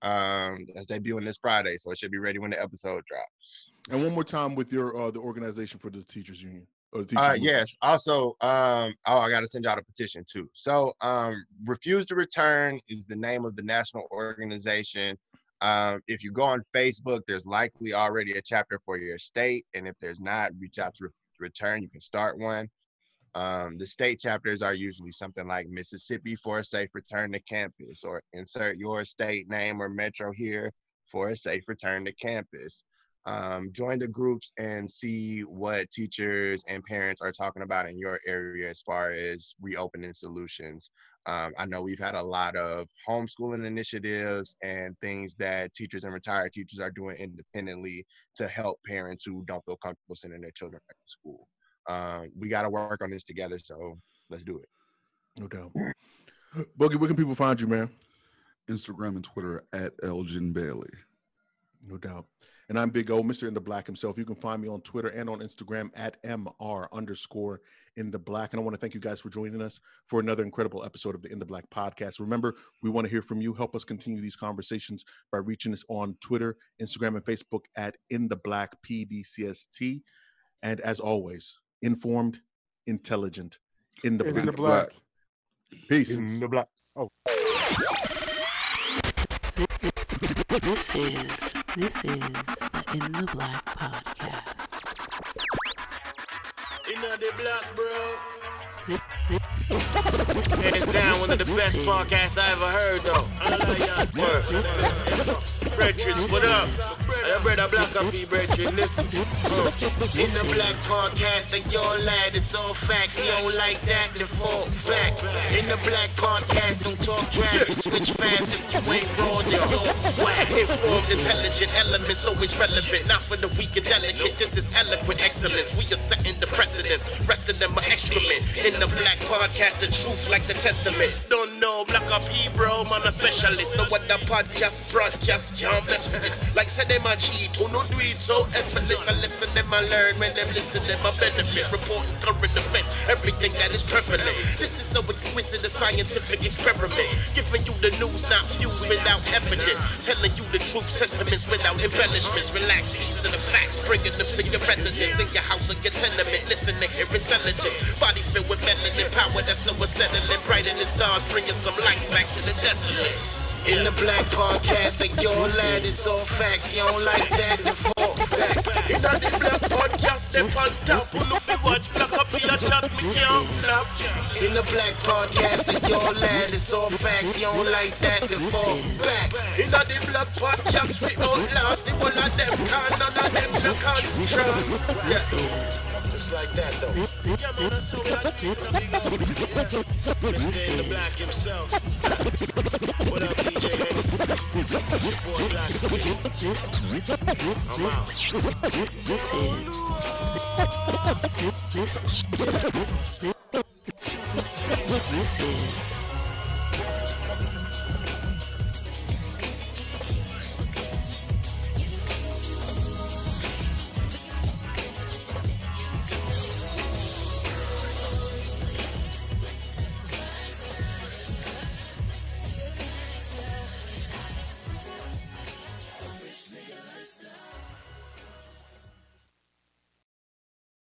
Um, that's debuting this Friday, so it should be ready when the episode drops. And one more time with your uh the organization for the teachers union. Or the Uh, yes. Also, um, oh, I got to send y'all a petition too. So, um, Refuse to Return is the name of the national organization. Um, if you go on Facebook, there's likely already a chapter for your state, and if there's not, reach out to to Return. You can start one. Um, the state chapters are usually something like Mississippi for a safe return to campus, or insert your state name or metro here for a safe return to campus um, join the groups and see what teachers and parents are talking about in your area as far as reopening solutions. Um, I know we've had a lot of homeschooling initiatives and things that teachers and retired teachers are doing independently to help parents who don't feel comfortable sending their children back to school. Um, we got to work on this together, so let's do it. No doubt. Boogie, where can people find you, man? Instagram and Twitter at Elgin Bailey. No doubt. And I'm Big O, Mr. In the Black himself. You can find me on Twitter and on Instagram at MR underscore in the black. And I want to thank you guys for joining us for another incredible episode of the In the Black podcast. Remember, we want to hear from you. Help us continue these conversations by reaching us on Twitter, Instagram, and Facebook at In the Black PDCST. And as always, informed, intelligent, in the In black. the black. Peace. In the black. Oh. This is this is the In the Black podcast. In the black, bro. Hands down, one of the best podcasts I ever heard, though. I like y'all. Brethren, what up? I brother Black up brethren. Listen. Uh, in the Black Podcast, and your lad, it's all facts. He don't like that, then fall back. In the Black Podcast, don't talk trash, switch fast. If you ain't raw, then you're whack. Informed, intelligent elements, always relevant. Not for the weak and delicate. This is eloquent excellence. We are setting the precedence. Rest of them are excrement. In the Black Podcast, the truth like the testament. Don't know, Black up bro, man, a specialist. So what the podcast broadcast can't mess with this. Like said them a cheat, who no do it so effortless. I listen them, I learn when them listen them, I benefit. Reporting current event, everything that is prevalent. This is so exquisite, a scientific experiment. Giving you the news, not views without evidence. Telling you the truth, sentiments without embellishments. Relax, these are the facts, bringing them to your residence, in your house or your tenement. Listen to hear intelligent. Body filled with melanin power that's so. Bright in the stars, bringing some light back to the desolate. In the black podcast, like your lad, it's all facts. You don't like that, then fall back. In the black podcast, they on top. Who know fi watch black up here, chat me can't. In the black podcast, like your lad, it's all facts. You don't like that, then fall back. In the black podcast, we outlast the whole of them. Can none of them no contrast. This Yeah. Is Just like that though. Mr. The black himself. What up, DJ This boy black. this out. this is this is